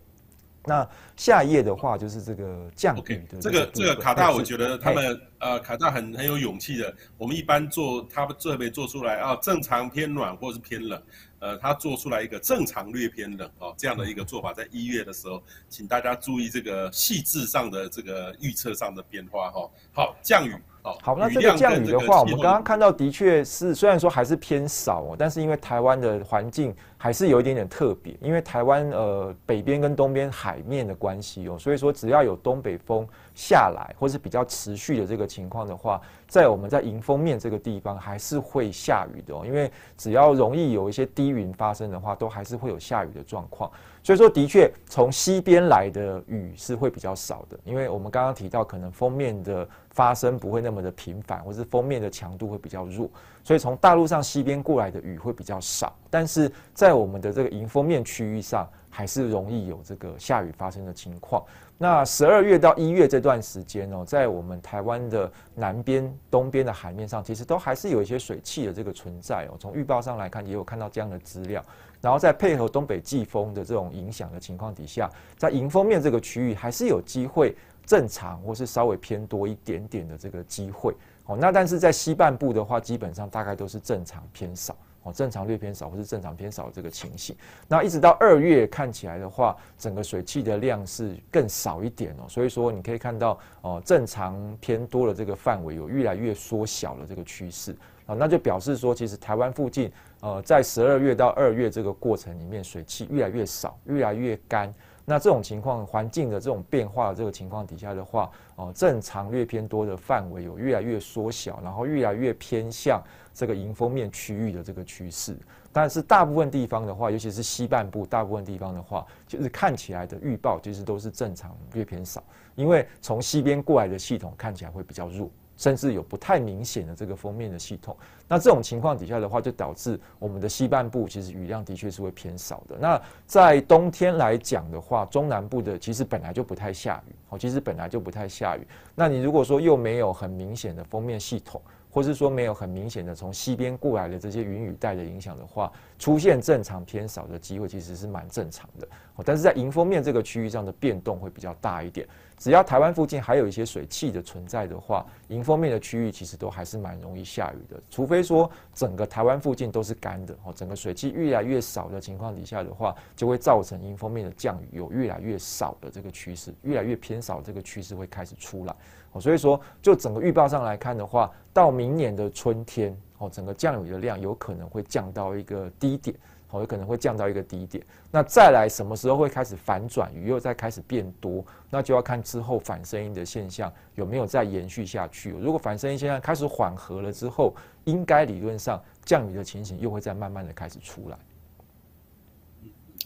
那下一页的话就是这个降雨的这个 okay, 这个这个卡大，我觉得他们呃卡大很很有勇气的。我们一般做他们特别做出来啊，正常偏暖或是偏冷，呃，他做出来一个正常略偏冷哦这样的一个做法，在一月的时候，请大家注意这个细致上的这个预测上的变化哈。好，降雨。好，那这个降雨的话，我们刚刚看到的确是，虽然说还是偏少哦，但是因为台湾的环境还是有一点点特别，因为台湾呃北边跟东边海面的关系哦，所以说只要有东北风下来，或是比较持续的这个情况的话，在我们在迎风面这个地方还是会下雨的哦，因为只要容易有一些低云发生的话，都还是会有下雨的状况。所以说，的确从西边来的雨是会比较少的，因为我们刚刚提到，可能锋面的发生不会那么的频繁，或是锋面的强度会比较弱，所以从大陆上西边过来的雨会比较少。但是在我们的这个迎风面区域上，还是容易有这个下雨发生的情况。那十二月到一月这段时间哦，在我们台湾的南边、东边的海面上，其实都还是有一些水汽的这个存在哦。从预报上来看，也有看到这样的资料。然后再配合东北季风的这种影响的情况底下，在迎风面这个区域还是有机会正常或是稍微偏多一点点的这个机会哦。那但是在西半部的话，基本上大概都是正常偏少哦，正常略偏少或是正常偏少的这个情形。那一直到二月看起来的话，整个水汽的量是更少一点哦。所以说你可以看到哦，正常偏多的这个范围有越来越缩小的这个趋势啊，那就表示说其实台湾附近。呃，在十二月到二月这个过程里面，水汽越来越少，越来越干。那这种情况，环境的这种变化的这个情况底下的话，哦，正常略偏多的范围有越来越缩小，然后越来越偏向这个迎风面区域的这个趋势。但是大部分地方的话，尤其是西半部大部分地方的话，就是看起来的预报其实都是正常略偏少，因为从西边过来的系统看起来会比较弱。甚至有不太明显的这个锋面的系统，那这种情况底下的话，就导致我们的西半部其实雨量的确是会偏少的。那在冬天来讲的话，中南部的其实本来就不太下雨，哦，其实本来就不太下雨。那你如果说又没有很明显的锋面系统，或是说没有很明显的从西边过来的这些云雨带的影响的话，出现正常偏少的机会其实是蛮正常的。但是在迎风面这个区域上的变动会比较大一点。只要台湾附近还有一些水汽的存在的话，迎风面的区域其实都还是蛮容易下雨的。除非说整个台湾附近都是干的哦，整个水汽越来越少的情况底下的话，就会造成迎风面的降雨有越来越少的这个趋势，越来越偏少这个趋势会开始出来哦。所以说，就整个预报上来看的话，到明年的春天哦，整个降雨的量有可能会降到一个低点。有可能会降到一个低点。那再来什么时候会开始反转，雨又再开始变多，那就要看之后反声音的现象有没有再延续下去。如果反声音现象开始缓和了之后，应该理论上降雨的情形又会再慢慢的开始出来。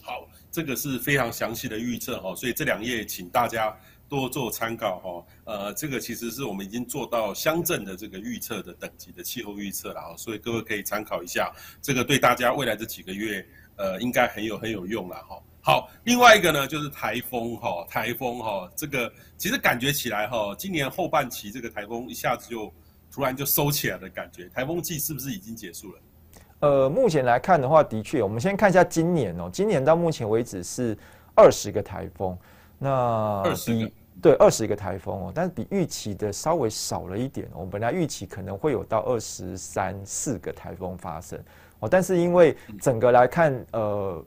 好，这个是非常详细的预测哈，所以这两页请大家。多做参考哈，呃，这个其实是我们已经做到乡镇的这个预测的等级的气候预测了哈，所以各位可以参考一下，这个对大家未来这几个月，呃，应该很有很有用了哈。好，另外一个呢就是台风哈，台风哈，这个其实感觉起来哈，今年后半期这个台风一下子就突然就收起来的感觉，台风季是不是已经结束了？呃，目前来看的话，的确，我们先看一下今年哦，今年到目前为止是二十个台风，那比。对，二十个台风哦，但是比预期的稍微少了一点。我们本来预期可能会有到二十三四个台风发生哦，但是因为整个来看，呃，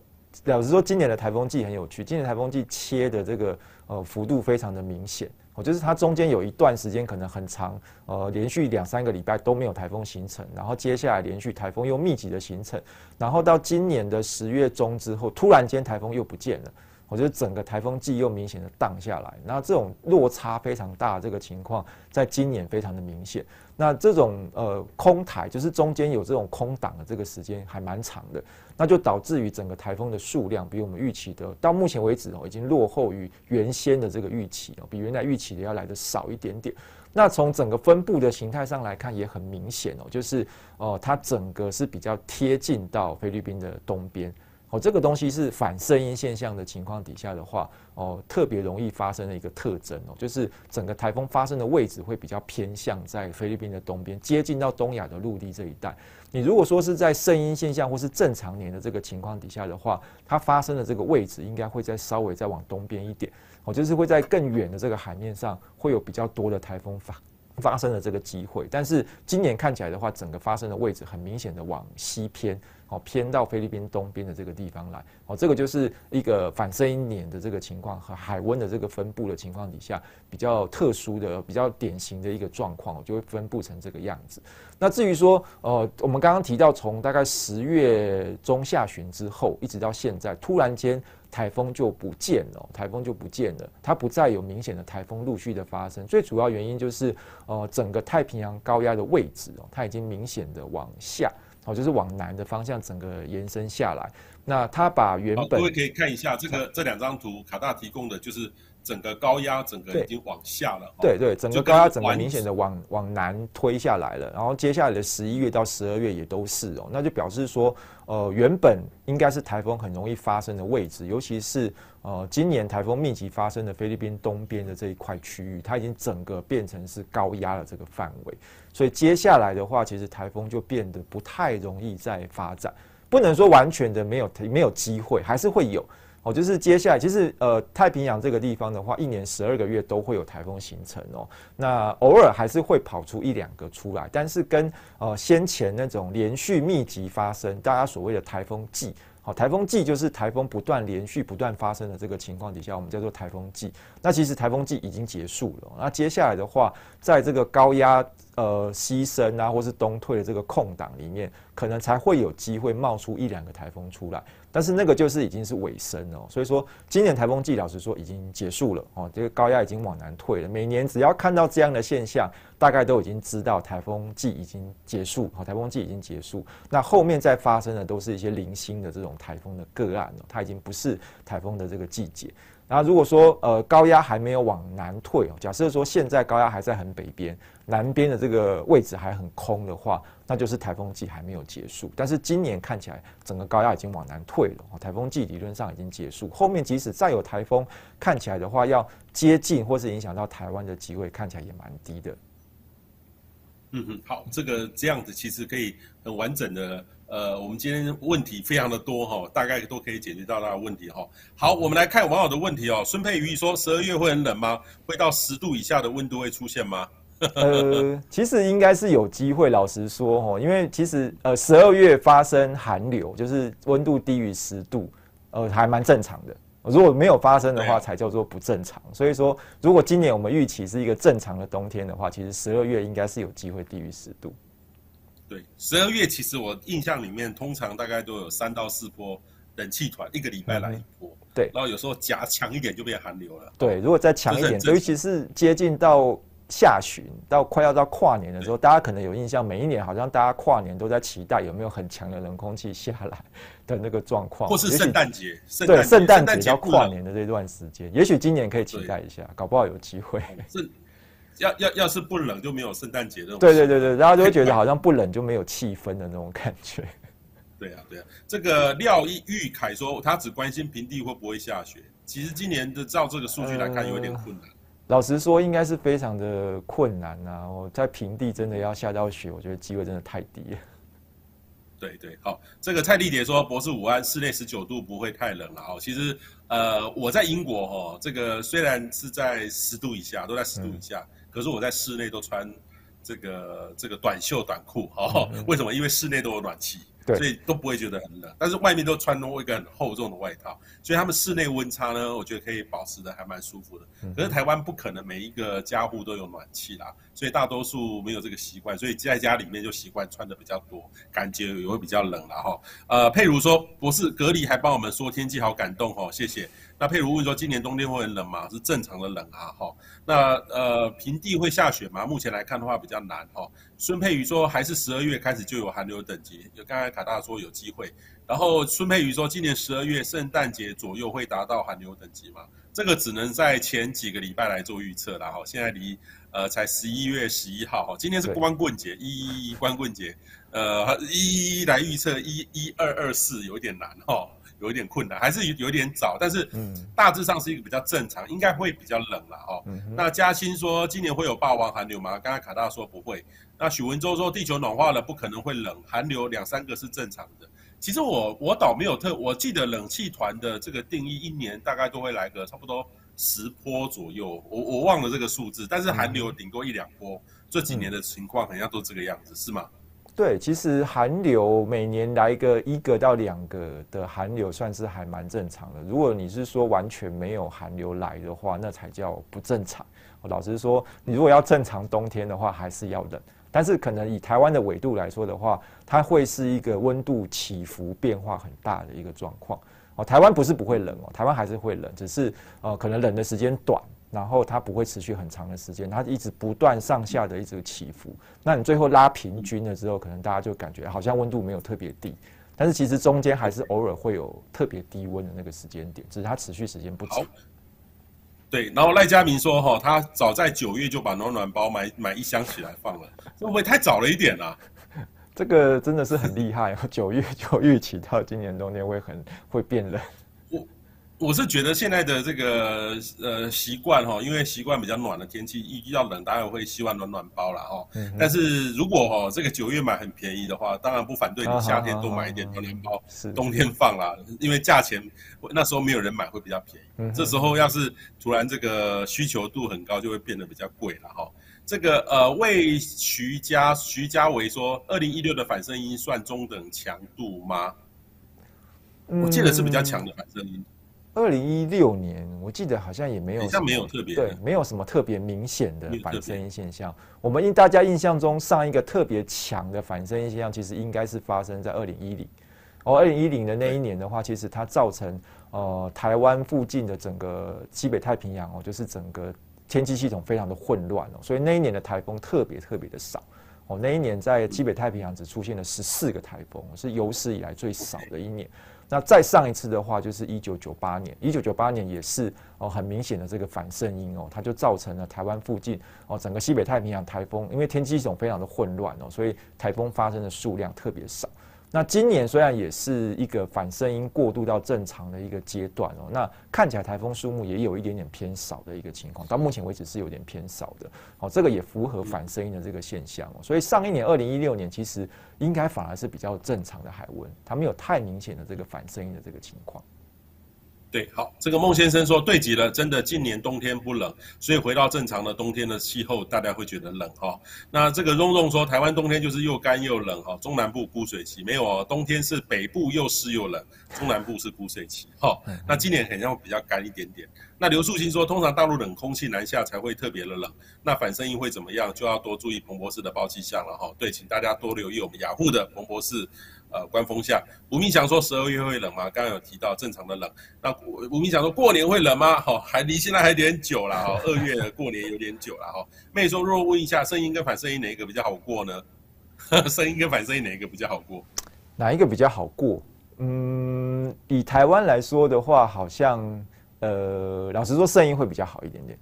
老实说，今年的台风季很有趣。今年台风季切的这个呃幅度非常的明显我，就是它中间有一段时间可能很长，呃，连续两三个礼拜都没有台风形成，然后接下来连续台风又密集的形成，然后到今年的十月中之后，突然间台风又不见了。我觉得整个台风季又明显的荡下来，那这种落差非常大，这个情况在今年非常的明显。那这种呃空台，就是中间有这种空档的这个时间还蛮长的，那就导致于整个台风的数量比我们预期的到目前为止哦，已经落后于原先的这个预期哦，比原来预期的要来的少一点点。那从整个分布的形态上来看，也很明显哦，就是哦，它整个是比较贴近到菲律宾的东边。哦，这个东西是反圣婴现象的情况底下的话，哦，特别容易发生的一个特征哦，就是整个台风发生的位置会比较偏向在菲律宾的东边，接近到东亚的陆地这一带。你如果说是在圣婴现象或是正常年的这个情况底下的话，它发生的这个位置应该会再稍微再往东边一点，哦，就是会在更远的这个海面上会有比较多的台风发发生的这个机会。但是今年看起来的话，整个发生的位置很明显的往西偏。哦，偏到菲律宾东边的这个地方来，哦，这个就是一个反圣婴年的这个情况和海温的这个分布的情况底下，比较特殊的、比较典型的一个状况，就会分布成这个样子。那至于说，呃，我们刚刚提到，从大概十月中下旬之后，一直到现在，突然间台风就不见了，台风就不见了，它不再有明显的台风陆续的发生。最主要原因就是，呃，整个太平洋高压的位置哦，它已经明显的往下。哦，就是往南的方向整个延伸下来。那它把原本，各位可以看一下这个这两张图，卡大提供的就是整个高压整个已经往下了。对对，整个高压整个明显的往往南推下来了。然后接下来的十一月到十二月也都是哦，那就表示说，呃，原本应该是台风很容易发生的位置，尤其是呃今年台风密集发生的菲律宾东边的这一块区域，它已经整个变成是高压的这个范围。所以接下来的话，其实台风就变得不太容易再发展，不能说完全的没有没有机会，还是会有哦。就是接下来，其实呃太平洋这个地方的话，一年十二个月都会有台风形成哦。那偶尔还是会跑出一两个出来，但是跟呃先前那种连续密集发生，大家所谓的台风季。好，台风季就是台风不断连续不断发生的这个情况底下，我们叫做台风季。那其实台风季已经结束了。那接下来的话，在这个高压呃西伸啊，或是东退的这个空档里面，可能才会有机会冒出一两个台风出来。但是那个就是已经是尾声了，所以说今年台风季老实说已经结束了哦，这个高压已经往南退了。每年只要看到这样的现象，大概都已经知道台风季已经结束，好，台风季已经结束。那后面再发生的都是一些零星的这种台风的个案哦，它已经不是台风的这个季节。那如果说呃高压还没有往南退哦，假设说现在高压还在很北边，南边的这个位置还很空的话，那就是台风季还没有结束。但是今年看起来整个高压已经往南退了，台风季理论上已经结束。后面即使再有台风，看起来的话要接近或是影响到台湾的机会，看起来也蛮低的。嗯嗯，好，这个这样子其实可以很完整的。呃，我们今天问题非常的多哈，大概都可以解决到他的问题哈。好，我们来看网友的问题哦。孙佩瑜说，十二月会很冷吗？会到十度以下的温度会出现吗？[laughs] 呃，其实应该是有机会。老实说哈，因为其实呃，十二月发生寒流，就是温度低于十度，呃，还蛮正常的。如果没有发生的话，才叫做不正常。所以说，如果今年我们预期是一个正常的冬天的话，其实十二月应该是有机会低于十度。对，十二月其实我印象里面，通常大概都有三到四波冷气团，一个礼拜来一波。嗯、对，然后有时候夹强一点就变寒流了。对，如果再强一点，尤其是接近到下旬，到快要到跨年的时候，大家可能有印象，每一年好像大家跨年都在期待有没有很强的冷空气下来的那个状况，或是圣诞节，对，圣诞节到跨年的这段时间，也许今年可以期待一下，搞不好有机会。要要要是不冷就没有圣诞节那种。对对对对，[laughs] 大家就会觉得好像不冷就没有气氛的那种感觉。[laughs] 对啊对啊，这个廖玉凯说他只关心平地会不会下雪，其实今年的照这个数据来看有点困难。呃，老实说，应该是非常的困难啊！我在平地真的要下到雪，我觉得机会真的太低了。[laughs] 对对，好，这个蔡丽蝶说博士午安，室内十九度不会太冷了哦。其实呃我在英国哦，这个虽然是在十度以下，都在十度以下。嗯可是我在室内都穿这个这个短袖短裤，哦，为什么？因为室内都有暖气。所以都不会觉得很冷，但是外面都穿多一个很厚重的外套，所以他们室内温差呢，我觉得可以保持的还蛮舒服的。可是台湾不可能每一个家户都有暖气啦，所以大多数没有这个习惯，所以在家里面就习惯穿的比较多，感觉也会比较冷了哈。呃，佩如说，博士隔离还帮我们说天气好感动哦，谢谢。那佩如问说，今年冬天会很冷吗？是正常的冷啊哈。那呃，平地会下雪吗？目前来看的话比较难哈。孙佩瑜说，还是十二月开始就有寒流等级，就刚才。卡大说有机会，然后孙佩瑜说今年十二月圣诞节左右会达到寒流等级嘛？这个只能在前几个礼拜来做预测了哈。现在离呃才十一月十一号哈，今天是光棍节，一一一光棍节，呃一一来预测一一二二四有一点难哈，有一点困难，还是有有点早，但是大致上是一个比较正常，应该会比较冷了哈。那嘉欣说今年会有霸王寒流吗？刚才卡大说不会。那许文洲说，地球暖化了，不可能会冷，寒流两三个是正常的。其实我我倒没有特，我记得冷气团的这个定义，一年大概都会来个差不多十波左右，我我忘了这个数字。但是寒流顶多一两波，这几年的情况好像都这个样子，是吗？对，其实寒流每年来个一个到两个的寒流，算是还蛮正常的。如果你是说完全没有寒流来的话，那才叫不正常。我老实说，你如果要正常冬天的话，还是要冷。但是可能以台湾的纬度来说的话，它会是一个温度起伏变化很大的一个状况哦。台湾不是不会冷哦，台湾还是会冷，只是呃可能冷的时间短，然后它不会持续很长的时间，它一直不断上下的一直起伏。那你最后拉平均了之后，可能大家就感觉好像温度没有特别低，但是其实中间还是偶尔会有特别低温的那个时间点，只是它持续时间不长。对，然后赖佳明说：“哈，他早在九月就把暖暖包买买一箱起来放了，会不会太早了一点啊？这个真的是很厉害哦，九月就预期到今年冬天会很会变冷。”我是觉得现在的这个呃习惯哈，因为习惯比较暖的天气，一遇到冷，当然会希望暖暖包了哈。但是如果哈这个九月买很便宜的话，当然不反对你夏天多买一点暖暖包，冬天放啦，因为价钱那时候没有人买会比较便宜。这时候要是突然这个需求度很高，就会变得比较贵了哈。这个呃为徐家徐家维说，二零一六的反声音算中等强度吗？我记得是比较强的反声音。二零一六年，我记得好像也没有，好像没有特别，对，没有什么特别明显的反声音现象。我们印大家印象中上一个特别强的反声音现象，其实应该是发生在二零一零。哦，二零一零的那一年的话，其实它造成呃台湾附近的整个西北太平洋哦，就是整个天气系统非常的混乱哦，所以那一年的台风特别特别的少。哦，那一年在西北太平洋只出现了十四个台风，是有史以来最少的一年。那再上一次的话，就是一九九八年，一九九八年也是哦，很明显的这个反圣音哦，它就造成了台湾附近哦，整个西北太平洋台风，因为天气系统非常的混乱哦，所以台风发生的数量特别少。那今年虽然也是一个反声音过渡到正常的一个阶段哦，那看起来台风数目也有一点点偏少的一个情况，到目前为止是有点偏少的。哦，这个也符合反声音的这个现象哦。所以上一年二零一六年其实应该反而是比较正常的海温，它没有太明显的这个反声音的这个情况。对，好，这个孟先生说对极了，真的今年冬天不冷，所以回到正常的冬天的气候，大家会觉得冷哈、哦。那这个荣荣说，台湾冬天就是又干又冷哈、哦，中南部枯水期没有哦，冬天是北部又湿又冷，中南部是枯水期哈、哦。那今年好像比较干一点点。那刘树新说，通常大陆冷空气南下才会特别的冷，那反声音会怎么样，就要多注意彭博士的报气象了哈、哦。对，请大家多留意我们雅虎的彭博士。呃，官风向，吴明祥说十二月会冷吗？刚刚有提到正常的冷。那吴明祥说过年会冷吗？好、哦，还离现在还有点久了哈、哦，二月过年有点久了哈。妹说，若问一下，声音跟反声音哪一个比较好过呢？[laughs] 声音跟反声音哪一个比较好过？哪一个比较好过？嗯，以台湾来说的话，好像呃，老实说，声音会比较好一点点。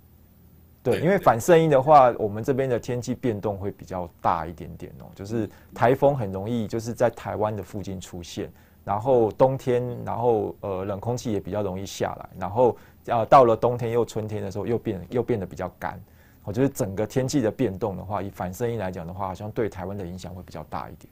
对，因为反圣音的话，我们这边的天气变动会比较大一点点哦，就是台风很容易就是在台湾的附近出现，然后冬天，然后呃冷空气也比较容易下来，然后呃到了冬天又春天的时候又变又变得比较干，我觉得整个天气的变动的话，以反圣音来讲的话，好像对台湾的影响会比较大一点。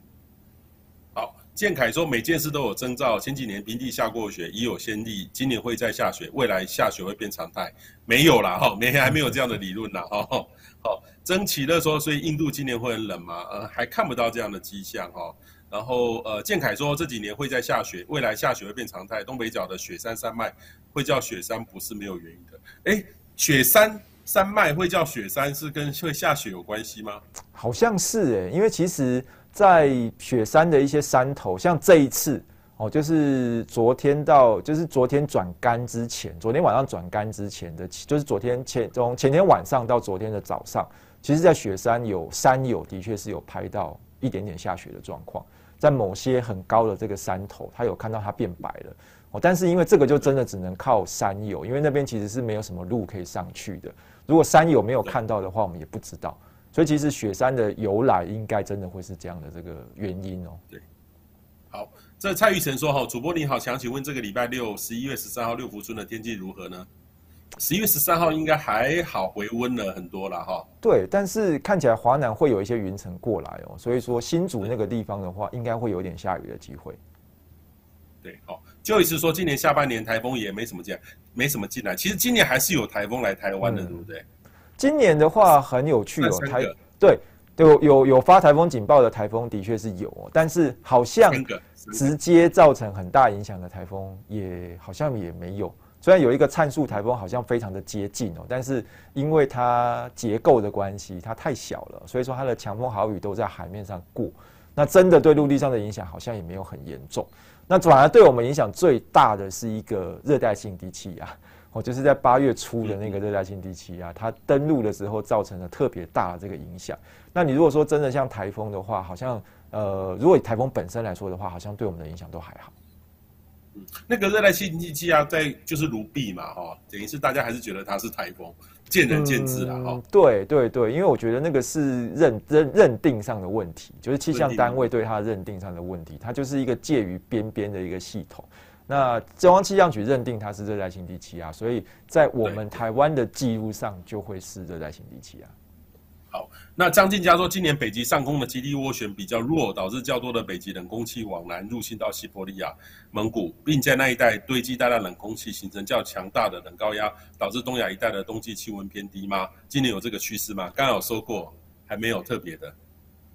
建凯说，每件事都有征兆，前几年平地下过雪，已有先例，今年会再下雪，未来下雪会变常态，没有啦，哈，每天还没有这样的理论啦，哈，好，曾奇乐说，所以印度今年会很冷吗？呃，还看不到这样的迹象，哈，然后呃，建凯说这几年会再下雪，未来下雪会变常态，东北角的雪山山脉会叫雪山，不是没有原因的，诶，雪山山脉会叫雪山，是跟会下雪有关系吗？好像是诶，因为其实。在雪山的一些山头，像这一次哦，就是昨天到，就是昨天转干之前，昨天晚上转干之前的，就是昨天前从前天晚上到昨天的早上，其实，在雪山有山友的确是有拍到一点点下雪的状况，在某些很高的这个山头，他有看到它变白了哦，但是因为这个就真的只能靠山友，因为那边其实是没有什么路可以上去的，如果山友没有看到的话，我们也不知道。所以其实雪山的由来应该真的会是这样的这个原因哦。对，好，这蔡玉成说哈，主播你好，想请问这个礼拜六十一月十三号六福村的天气如何呢？十一月十三号应该还好，回温了很多了哈。对，但是看起来华南会有一些云层过来哦，所以说新竹那个地方的话，应该会有点下雨的机会。对，好，就意思说今年下半年台风也没什么进，没什么进来。其实今年还是有台风来台湾的，嗯、对不对？今年的话很有趣哦，台对有有有发台风警报的台风的确是有，但是好像直接造成很大影响的台风也好像也没有。虽然有一个灿树台风好像非常的接近哦，但是因为它结构的关系，它太小了，所以说它的强风豪雨都在海面上过。那真的对陆地上的影响好像也没有很严重。那反而对我们影响最大的是一个热带性低气压。哦，就是在八月初的那个热带性低气压，它登陆的时候造成了特别大的这个影响。那你如果说真的像台风的话，好像呃，如果以台风本身来说的话，好像对我们的影响都还好。嗯，那个热带性低气压在就是卢碧嘛，哈，等于是大家还是觉得它是台风，见仁见智啦，哈、嗯。对对对，因为我觉得那个是认认认定上的问题，就是气象单位对它认定上的问题，它就是一个介于边边的一个系统。那中央气象局认定它是热带性低气压，所以在我们台湾的记录上就会是热带性低气压。好，那张进佳说，今年北极上空的极地涡旋比较弱，导致较多的北极冷空气往南入侵到西伯利亚、蒙古，并在那一带堆积大量冷空气，形成较强大的冷高压，导致东亚一带的冬季气温偏低吗？今年有这个趋势吗？刚刚有说过，还没有特别的。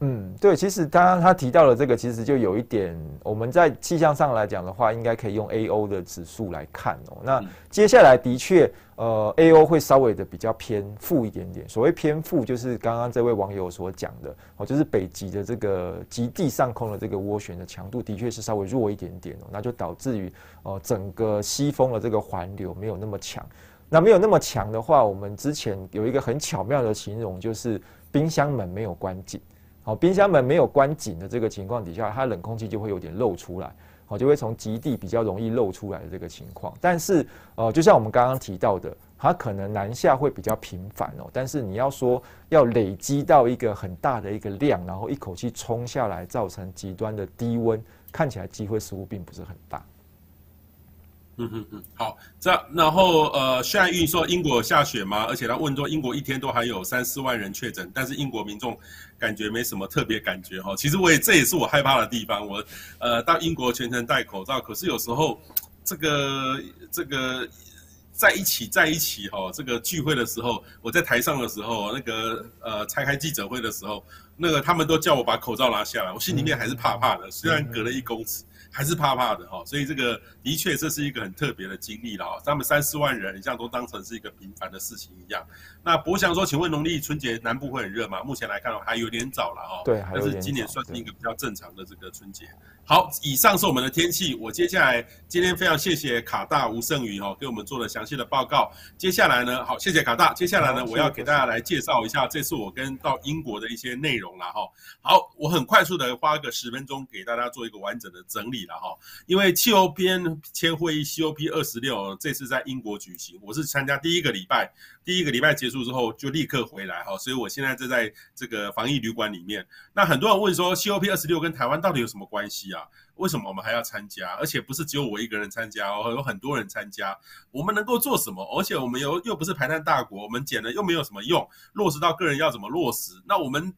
嗯，对，其实刚刚他提到的这个，其实就有一点，我们在气象上来讲的话，应该可以用 A O 的指数来看哦。那接下来的确，呃，A O 会稍微的比较偏负一点点。所谓偏负，就是刚刚这位网友所讲的哦，就是北极的这个极地上空的这个涡旋的强度，的确是稍微弱一点点哦。那就导致于呃整个西风的这个环流没有那么强。那没有那么强的话，我们之前有一个很巧妙的形容，就是冰箱门没有关紧。好，冰箱门没有关紧的这个情况底下，它冷空气就会有点漏出来，好，就会从极地比较容易漏出来的这个情况。但是，呃，就像我们刚刚提到的，它可能南下会比较频繁哦。但是你要说要累积到一个很大的一个量，然后一口气冲下来，造成极端的低温，看起来机会似乎并不是很大。嗯嗯嗯，好，这样，然后呃，现在预说英国下雪吗？而且他问说，英国一天都还有三四万人确诊，但是英国民众感觉没什么特别感觉哈。其实我也这也是我害怕的地方。我呃到英国全程戴口罩，可是有时候这个这个在一起在一起哈，这个聚会的时候，我在台上的时候，那个呃拆开记者会的时候，那个他们都叫我把口罩拿下来，我心里面还是怕怕的，虽然隔了一公尺。还是怕怕的哈，所以这个的确这是一个很特别的经历了哈。他们三四万人，像都当成是一个平凡的事情一样。那博翔说，请问农历春节南部会很热吗？目前来看还有点早了哈。对，但是今年算是一个比较正常的这个春节。好，以上是我们的天气。我接下来今天非常谢谢卡大吴胜宇哈，给我们做了详细的报告。接下来呢，好，谢谢卡大。接下来呢，我要给大家来介绍一下这次我跟到英国的一些内容了哈。好，我很快速的花个十分钟给大家做一个完整的整理。了哈，因为气候变迁会议 COP 二十六这次在英国举行，我是参加第一个礼拜，第一个礼拜结束之后就立刻回来哈，所以我现在就在这个防疫旅馆里面。那很多人问说，COP 二十六跟台湾到底有什么关系啊？为什么我们还要参加？而且不是只有我一个人参加哦，有很多人参加。我们能够做什么？而且我们又又不是排碳大国，我们减了又没有什么用，落实到个人要怎么落实？那我们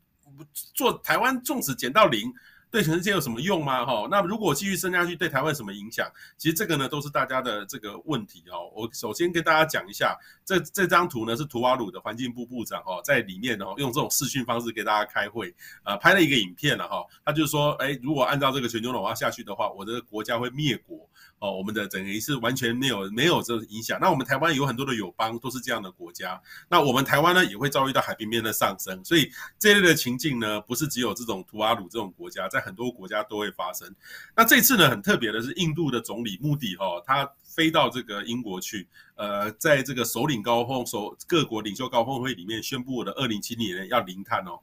做台湾纵使减到零。对全世界有什么用吗？哈，那如果继续升下去，对台湾什么影响？其实这个呢，都是大家的这个问题哦。我首先跟大家讲一下，这这张图呢是图瓦鲁的环境部部长哦，在里面哦用这种视讯方式给大家开会，呃，拍了一个影片了哈。他就是说，哎，如果按照这个全球暖化下去的话，我的国家会灭国。哦，我们的整个是完全没有没有这影响。那我们台湾有很多的友邦都是这样的国家。那我们台湾呢也会遭遇到海平面的上升，所以这类的情境呢，不是只有这种图瓦鲁这种国家，在很多国家都会发生。那这次呢很特别的是，印度的总理穆迪哦，他飞到这个英国去，呃，在这个首领高峰首各国领袖高峰会里面宣布的二零七零年要零碳哦。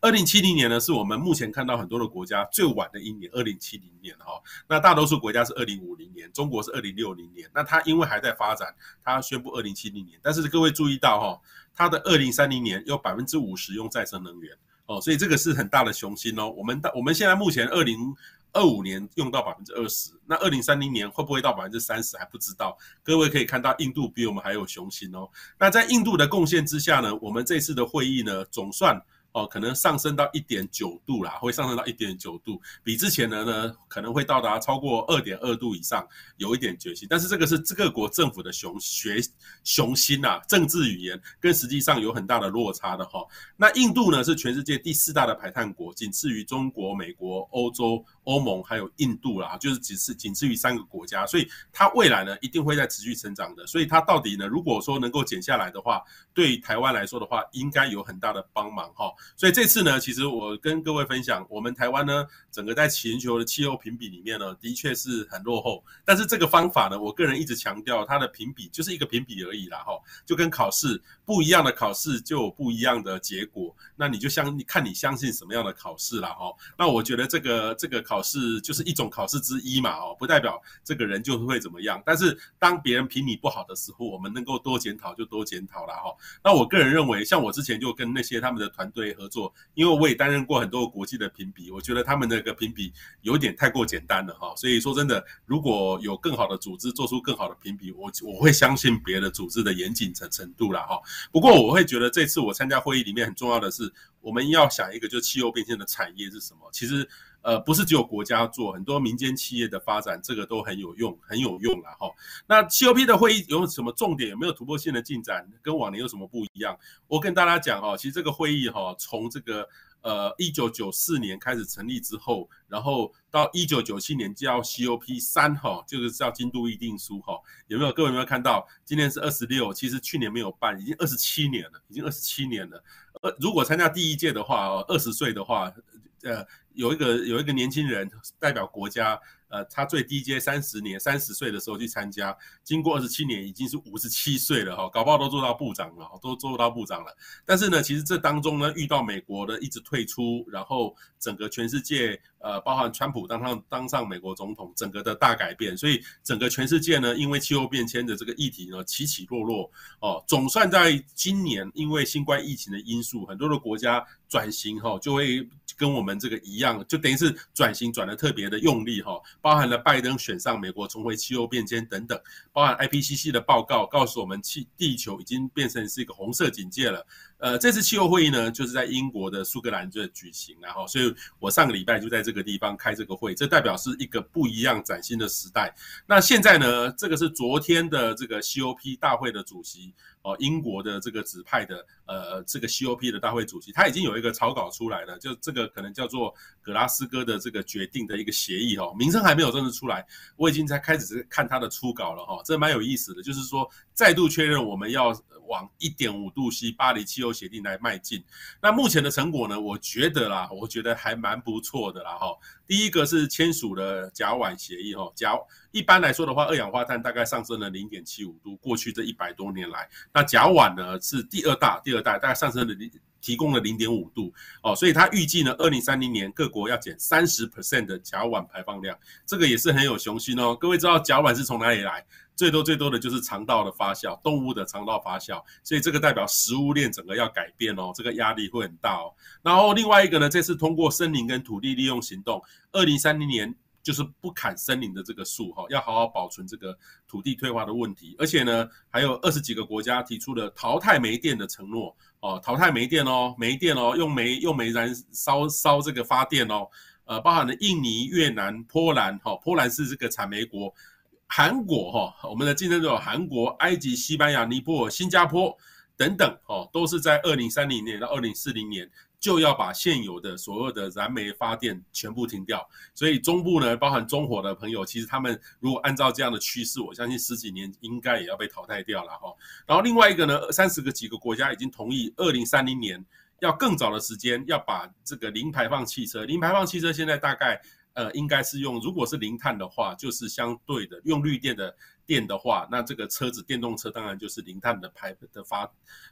二零七零年呢，是我们目前看到很多的国家最晚的一年，二零七零年哈。那大多数国家是二零五零年，中国是二零六零年。那它因为还在发展，它宣布二零七零年。但是各位注意到哈，它的二零三零年有百分之五十用再生能源哦，所以这个是很大的雄心哦。我们到我们现在目前二零二五年用到百分之二十，那二零三零年会不会到百分之三十还不知道。各位可以看到，印度比我们还有雄心哦。那在印度的贡献之下呢，我们这次的会议呢，总算。哦，可能上升到一点九度啦，会上升到一点九度，比之前的呢可能会到达超过二点二度以上，有一点决心。但是这个是各国政府的雄学雄心呐，政治语言跟实际上有很大的落差的哈。那印度呢是全世界第四大的排碳国，仅次于中国、美国、欧洲、欧盟还有印度啦，就是仅次仅次于三个国家，所以它未来呢一定会在持续成长的。所以它到底呢，如果说能够减下来的话，对台湾来说的话，应该有很大的帮忙哈。所以这次呢，其实我跟各位分享，我们台湾呢，整个在全球的气候评比里面呢，的确是很落后。但是这个方法呢，我个人一直强调，它的评比就是一个评比而已啦，哈，就跟考试不一样的考试就有不一样的结果。那你就相看你相信什么样的考试啦，哈。那我觉得这个这个考考试就是一种考试之一嘛，哦，不代表这个人就会怎么样。但是当别人评你不好的时候，我们能够多检讨就多检讨啦，哈。那我个人认为，像我之前就跟那些他们的团队合作，因为我也担任过很多国际的评比，我觉得他们那个评比有点太过简单了哈。所以说真的，如果有更好的组织做出更好的评比，我我会相信别的组织的严谨程程度了哈。不过我会觉得这次我参加会议里面很重要的是，我们要想一个就是气候变迁的产业是什么？其实呃不是只有国家做，很多民间企业的发展这个都很有用，很有用了哈。那 COP 的会议有什么重点？有没有突破性的进展？跟往年有什么不一样？我跟大家讲哈，其实这个会议哈，从这个呃一九九四年开始成立之后，然后到一九九七年叫 COP 三哈，就是叫京都议定书哈，有没有各位有没有看到？今年是二十六，其实去年没有办，已经二十七年了，已经二十七年了。呃，如果参加第一届的话，二十岁的话，呃，有一个有一个年轻人代表国家。呃，他最低阶三十年，三十岁的时候去参加，经过二十七年，已经是五十七岁了哈，搞不好都做到部长了，都做到部长了。但是呢，其实这当中呢，遇到美国的一直退出，然后整个全世界，呃，包含川普当上当上美国总统，整个的大改变，所以整个全世界呢，因为气候变迁的这个议题呢，起起落落哦。总算在今年，因为新冠疫情的因素，很多的国家转型哈，就会跟我们这个一样，就等于是转型转得特别的用力哈。包含了拜登选上美国重回气候变迁等等，包含 IPCC 的报告告诉我们，气地球已经变成是一个红色警戒了。呃，这次气候会议呢，就是在英国的苏格兰这举行，然后，所以我上个礼拜就在这个地方开这个会，这代表是一个不一样崭新的时代。那现在呢，这个是昨天的这个 COP 大会的主席哦，英国的这个指派的呃这个 COP 的大会主席，他已经有一个草稿出来了，就这个可能叫做格拉斯哥的这个决定的一个协议哦，名称还没有正式出来，我已经在开始看他的初稿了哈，这蛮有意思的，就是说再度确认我们要。往一点五度 C 巴黎气候协定来迈进。那目前的成果呢？我觉得啦，我觉得还蛮不错的啦哈。第一个是签署了甲烷协议哈，甲一般来说的话，二氧化碳大概上升了零点七五度。过去这一百多年来，那甲烷呢是第二大，第二大大概上升了零，提供了零点五度哦，所以他预计呢，二零三零年各国要减三十 percent 的甲烷排放量，这个也是很有雄心哦。各位知道甲烷是从哪里来？最多最多的就是肠道的发酵，动物的肠道发酵，所以这个代表食物链整个要改变哦，这个压力会很大哦。然后另外一个呢，这次通过森林跟土地利用行动，二零三零年就是不砍森林的这个树哈，要好好保存这个土地退化的问题，而且呢，还有二十几个国家提出了淘汰煤电的承诺哦，淘汰煤电哦，煤电哦，用煤用煤燃烧烧这个发电哦，呃，包含了印尼、越南、波兰哈，波兰是这个产煤国。韩国哈，我们的竞争对手韩国、埃及、西班牙、尼泊尔、新加坡等等哦，都是在二零三零年到二零四零年就要把现有的所有的燃煤发电全部停掉。所以中部呢，包含中火的朋友，其实他们如果按照这样的趋势，我相信十几年应该也要被淘汰掉了哈。然后另外一个呢，三十个几个国家已经同意二零三零年要更早的时间要把这个零排放汽车，零排放汽车现在大概。呃，应该是用，如果是零碳的话，就是相对的用绿电的电的话，那这个车子电动车当然就是零碳的排的发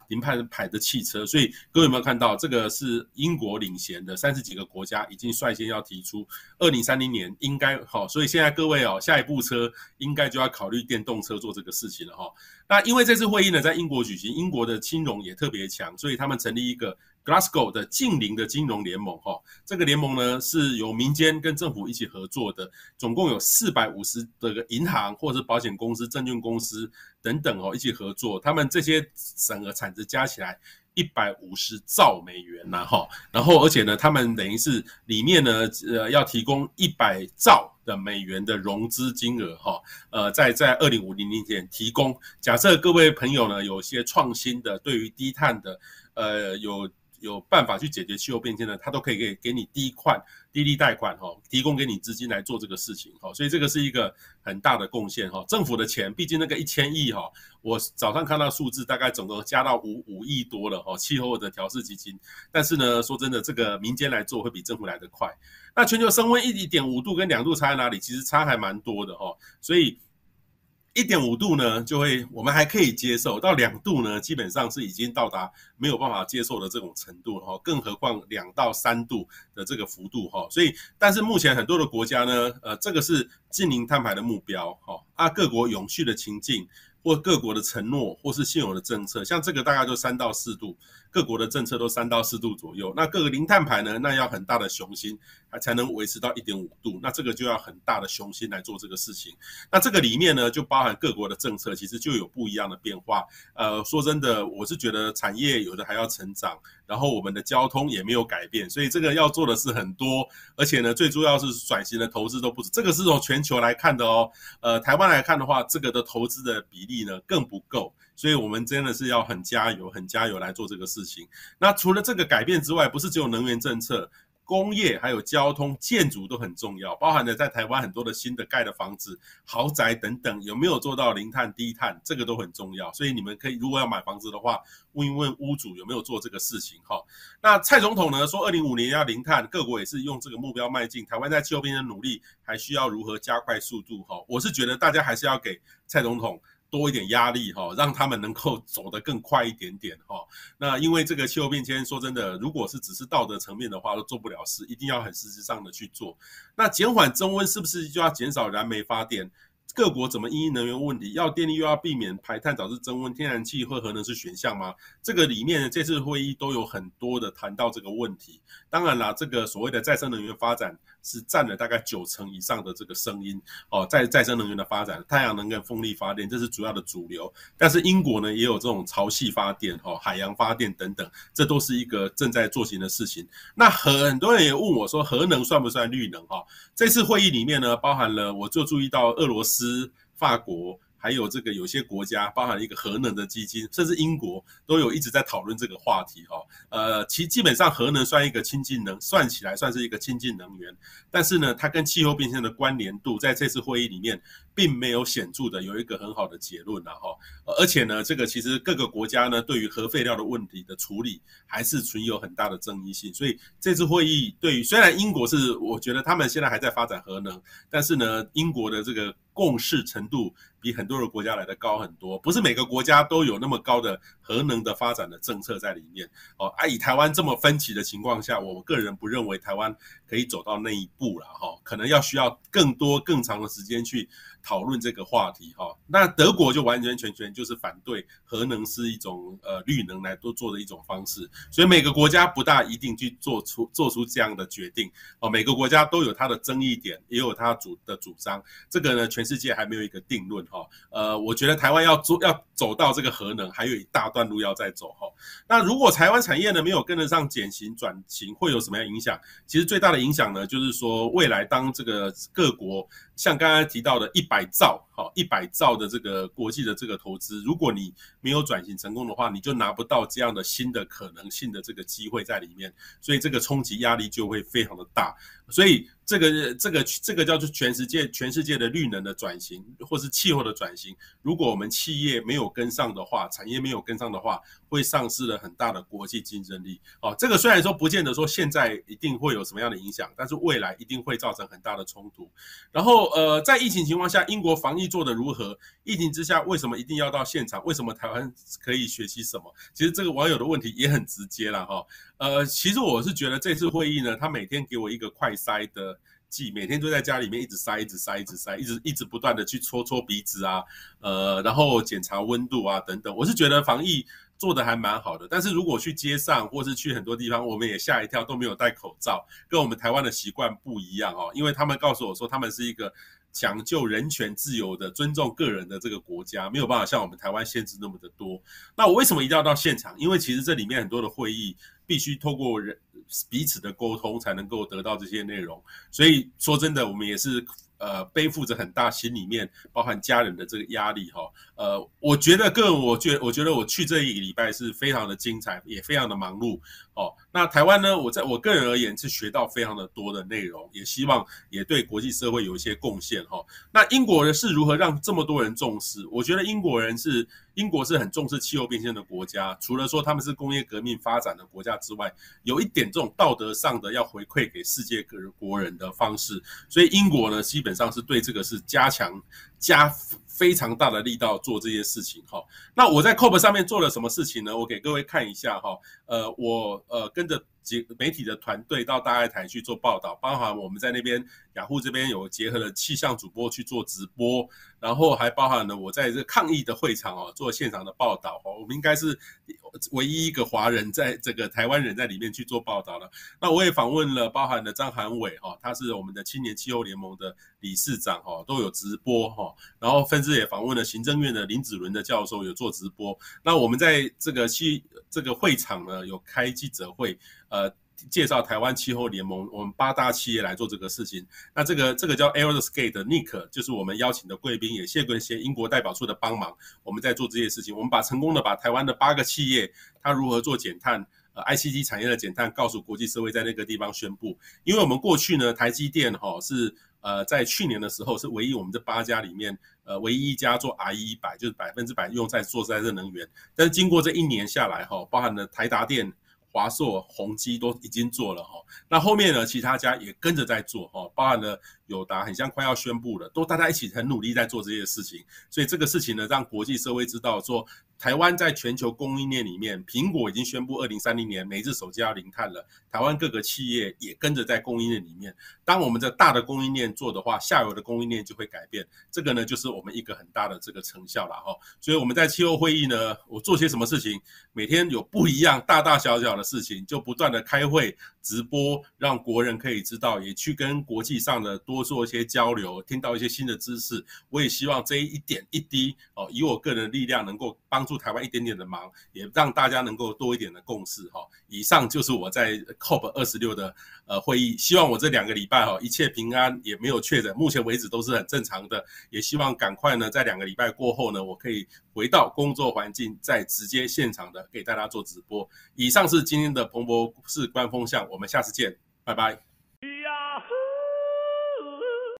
零碳排的汽车。所以各位有没有看到，这个是英国领衔的三十几个国家已经率先要提出，二零三零年应该好，所以现在各位哦，下一部车应该就要考虑电动车做这个事情了哈。那因为这次会议呢在英国举行，英国的金融也特别强，所以他们成立一个。Glasgow 的近邻的金融联盟，哈，这个联盟呢是由民间跟政府一起合作的，总共有四百五十的个银行或者保险公司、证券公司等等哦，一起合作，他们这些整个产值加起来一百五十兆美元然后，然后而且呢，他们等于是里面呢，呃，要提供一百兆的美元的融资金额，哈，呃，在在二零五零年前提供。假设各位朋友呢有些创新的，对于低碳的，呃，有。有办法去解决气候变迁的，他都可以给给你第一块、低利贷款哈，提供给你资金来做这个事情哈，所以这个是一个很大的贡献哈。政府的钱，毕竟那个一千亿哈，我早上看到数字，大概总共加到五五亿多了哈。气候的调适基金，但是呢，说真的，这个民间来做会比政府来得快。那全球升温一点五度跟两度差在哪里？其实差还蛮多的哈，所以。一点五度呢，就会我们还可以接受；到两度呢，基本上是已经到达没有办法接受的这种程度哈。更何况两到三度的这个幅度哈。所以，但是目前很多的国家呢，呃，这个是净零碳排的目标哈。啊，各国永续的情境。或各国的承诺，或是现有的政策，像这个大概就三到四度，各国的政策都三到四度左右。那各个零碳排呢，那要很大的雄心，还才能维持到一点五度。那这个就要很大的雄心来做这个事情。那这个里面呢，就包含各国的政策，其实就有不一样的变化。呃，说真的，我是觉得产业有的还要成长，然后我们的交通也没有改变，所以这个要做的是很多。而且呢，最重要是转型的投资都不止。这个是从全球来看的哦。呃，台湾来看的话，这个的投资的比例呢更不够，所以我们真的是要很加油、很加油来做这个事情。那除了这个改变之外，不是只有能源政策。工业还有交通建筑都很重要，包含了在台湾很多的新的盖的房子、豪宅等等，有没有做到零碳低碳，这个都很重要。所以你们可以如果要买房子的话，问一问屋主有没有做这个事情哈。那蔡总统呢说，二零五年要零碳，各国也是用这个目标迈进。台湾在气候变的努力还需要如何加快速度哈？我是觉得大家还是要给蔡总统。多一点压力哈，让他们能够走得更快一点点哈。那因为这个气候变迁，说真的，如果是只是道德层面的话，都做不了事，一定要很实质上的去做。那减缓增温是不是就要减少燃煤发电？各国怎么因应能源问题？要电力又要避免排碳导致增温，天然气或核能是选项吗？这个里面这次会议都有很多的谈到这个问题。当然啦，这个所谓的再生能源发展是占了大概九成以上的这个声音哦，在再生能源的发展，太阳能跟风力发电这是主要的主流。但是英国呢也有这种潮汐发电、哈海洋发电等等，这都是一个正在做行的事情。那很多人也问我说，核能算不算绿能？哈，这次会议里面呢，包含了我就注意到俄罗斯。法国。还有这个有些国家，包含一个核能的基金，甚至英国都有一直在讨论这个话题哈。呃，其基本上核能算一个清净能，算起来算是一个清净能源，但是呢，它跟气候变迁的关联度在这次会议里面并没有显著的有一个很好的结论了哈。而且呢，这个其实各个国家呢对于核废料的问题的处理还是存有很大的争议性，所以这次会议对于虽然英国是我觉得他们现在还在发展核能，但是呢，英国的这个共识程度比很多的国家来的高很多，不是每个国家都有那么高的核能的发展的政策在里面哦。啊，以台湾这么分歧的情况下，我个人不认为台湾可以走到那一步了哈，可能要需要更多更长的时间去讨论这个话题哈。那德国就完完全全就是反对核能是一种呃绿能来多做的一种方式，所以每个国家不大一定去做出做出这样的决定哦。每个国家都有它的争议点，也有它主的主张，这个呢全。世界还没有一个定论哈，呃，我觉得台湾要做要走到这个核能，还有一大段路要再走哈。那如果台湾产业呢没有跟得上减型转型，会有什么样影响？其实最大的影响呢，就是说未来当这个各国像刚刚提到的一百百兆，好一百兆的这个国际的这个投资，如果你没有转型成功的话，你就拿不到这样的新的可能性的这个机会在里面，所以这个冲击压力就会非常的大，所以。这个这个这个叫做全世界全世界的绿能的转型，或是气候的转型。如果我们企业没有跟上的话，产业没有跟上的话，会丧失了很大的国际竞争力。哦，这个虽然说不见得说现在一定会有什么样的影响，但是未来一定会造成很大的冲突。然后呃，在疫情情况下，英国防疫做得如何？疫情之下为什么一定要到现场？为什么台湾可以学习什么？其实这个网友的问题也很直接了哈。呃，其实我是觉得这次会议呢，他每天给我一个快塞的。剂每天都在家里面一直塞，一直塞，一直塞，一直一直不断的去搓搓鼻子啊，呃，然后检查温度啊等等。我是觉得防疫做得还蛮好的，但是如果去街上或是去很多地方，我们也吓一跳，都没有戴口罩，跟我们台湾的习惯不一样哦。因为他们告诉我说，他们是一个讲究人权自由的、尊重个人的这个国家，没有办法像我们台湾限制那么的多。那我为什么一定要到现场？因为其实这里面很多的会议必须透过人。彼此的沟通才能够得到这些内容，所以说真的，我们也是呃背负着很大心里面包含家人的这个压力哈。呃，我觉得个人，我觉我觉得我去这一个礼拜是非常的精彩，也非常的忙碌哦。那台湾呢，我在我个人而言是学到非常的多的内容，也希望也对国际社会有一些贡献哈。那英国人是如何让这么多人重视？我觉得英国人是。英国是很重视气候变迁的国家，除了说他们是工业革命发展的国家之外，有一点这种道德上的要回馈给世界各国人的方式，所以英国呢，基本上是对这个是加强加非常大的力道做这些事情哈。那我在 COP 上面做了什么事情呢？我给各位看一下哈，呃，我呃跟着。媒体的团队到大爱台去做报道，包含我们在那边雅虎这边有结合了气象主播去做直播，然后还包含了我在这抗议的会场哦做现场的报道哦，我们应该是唯一一个华人在这个台湾人在里面去做报道了。那我也访问了包含了张涵伟哈，他是我们的青年气候联盟的理事长哈，都有直播哈，然后分别也访问了行政院的林子伦的教授有做直播。那我们在这个去这个会场呢有开记者会。呃，介绍台湾气候联盟，我们八大企业来做这个事情。那这个这个叫 Alderskate 的 Nick 就是我们邀请的贵宾，也谢谢些英国代表处的帮忙，我们在做这些事情。我们把成功的把台湾的八个企业，它如何做减碳，呃，ICT 产业的减碳，告诉国际社会，在那个地方宣布。因为我们过去呢，台积电哈是呃在去年的时候是唯一我们这八家里面呃唯一一家做 RE 一百，就是百分之百用在做再生能源。但是经过这一年下来哈，包含了台达电。华硕、宏基都已经做了哈，那后面呢，其他家也跟着在做哈，包含了友达，很像快要宣布了，都大家一起很努力在做这些事情，所以这个事情呢，让国际社会知道说。台湾在全球供应链里面，苹果已经宣布二零三零年每日手机要零碳了。台湾各个企业也跟着在供应链里面。当我们这大的供应链做的话，下游的供应链就会改变。这个呢，就是我们一个很大的这个成效了哈。所以我们在气候会议呢，我做些什么事情，每天有不一样大大小小的事情，就不断的开会直播，让国人可以知道，也去跟国际上的多多做一些交流，听到一些新的知识。我也希望这一点一滴哦，以我个人的力量能够帮。助台湾一点点的忙，也让大家能够多一点的共识哈。以上就是我在 COP 二十六的呃会议，希望我这两个礼拜哈一切平安，也没有确诊，目前为止都是很正常的。也希望赶快呢，在两个礼拜过后呢，我可以回到工作环境，再直接现场的给大家做直播。以上是今天的彭博士观风向，我们下次见，拜拜。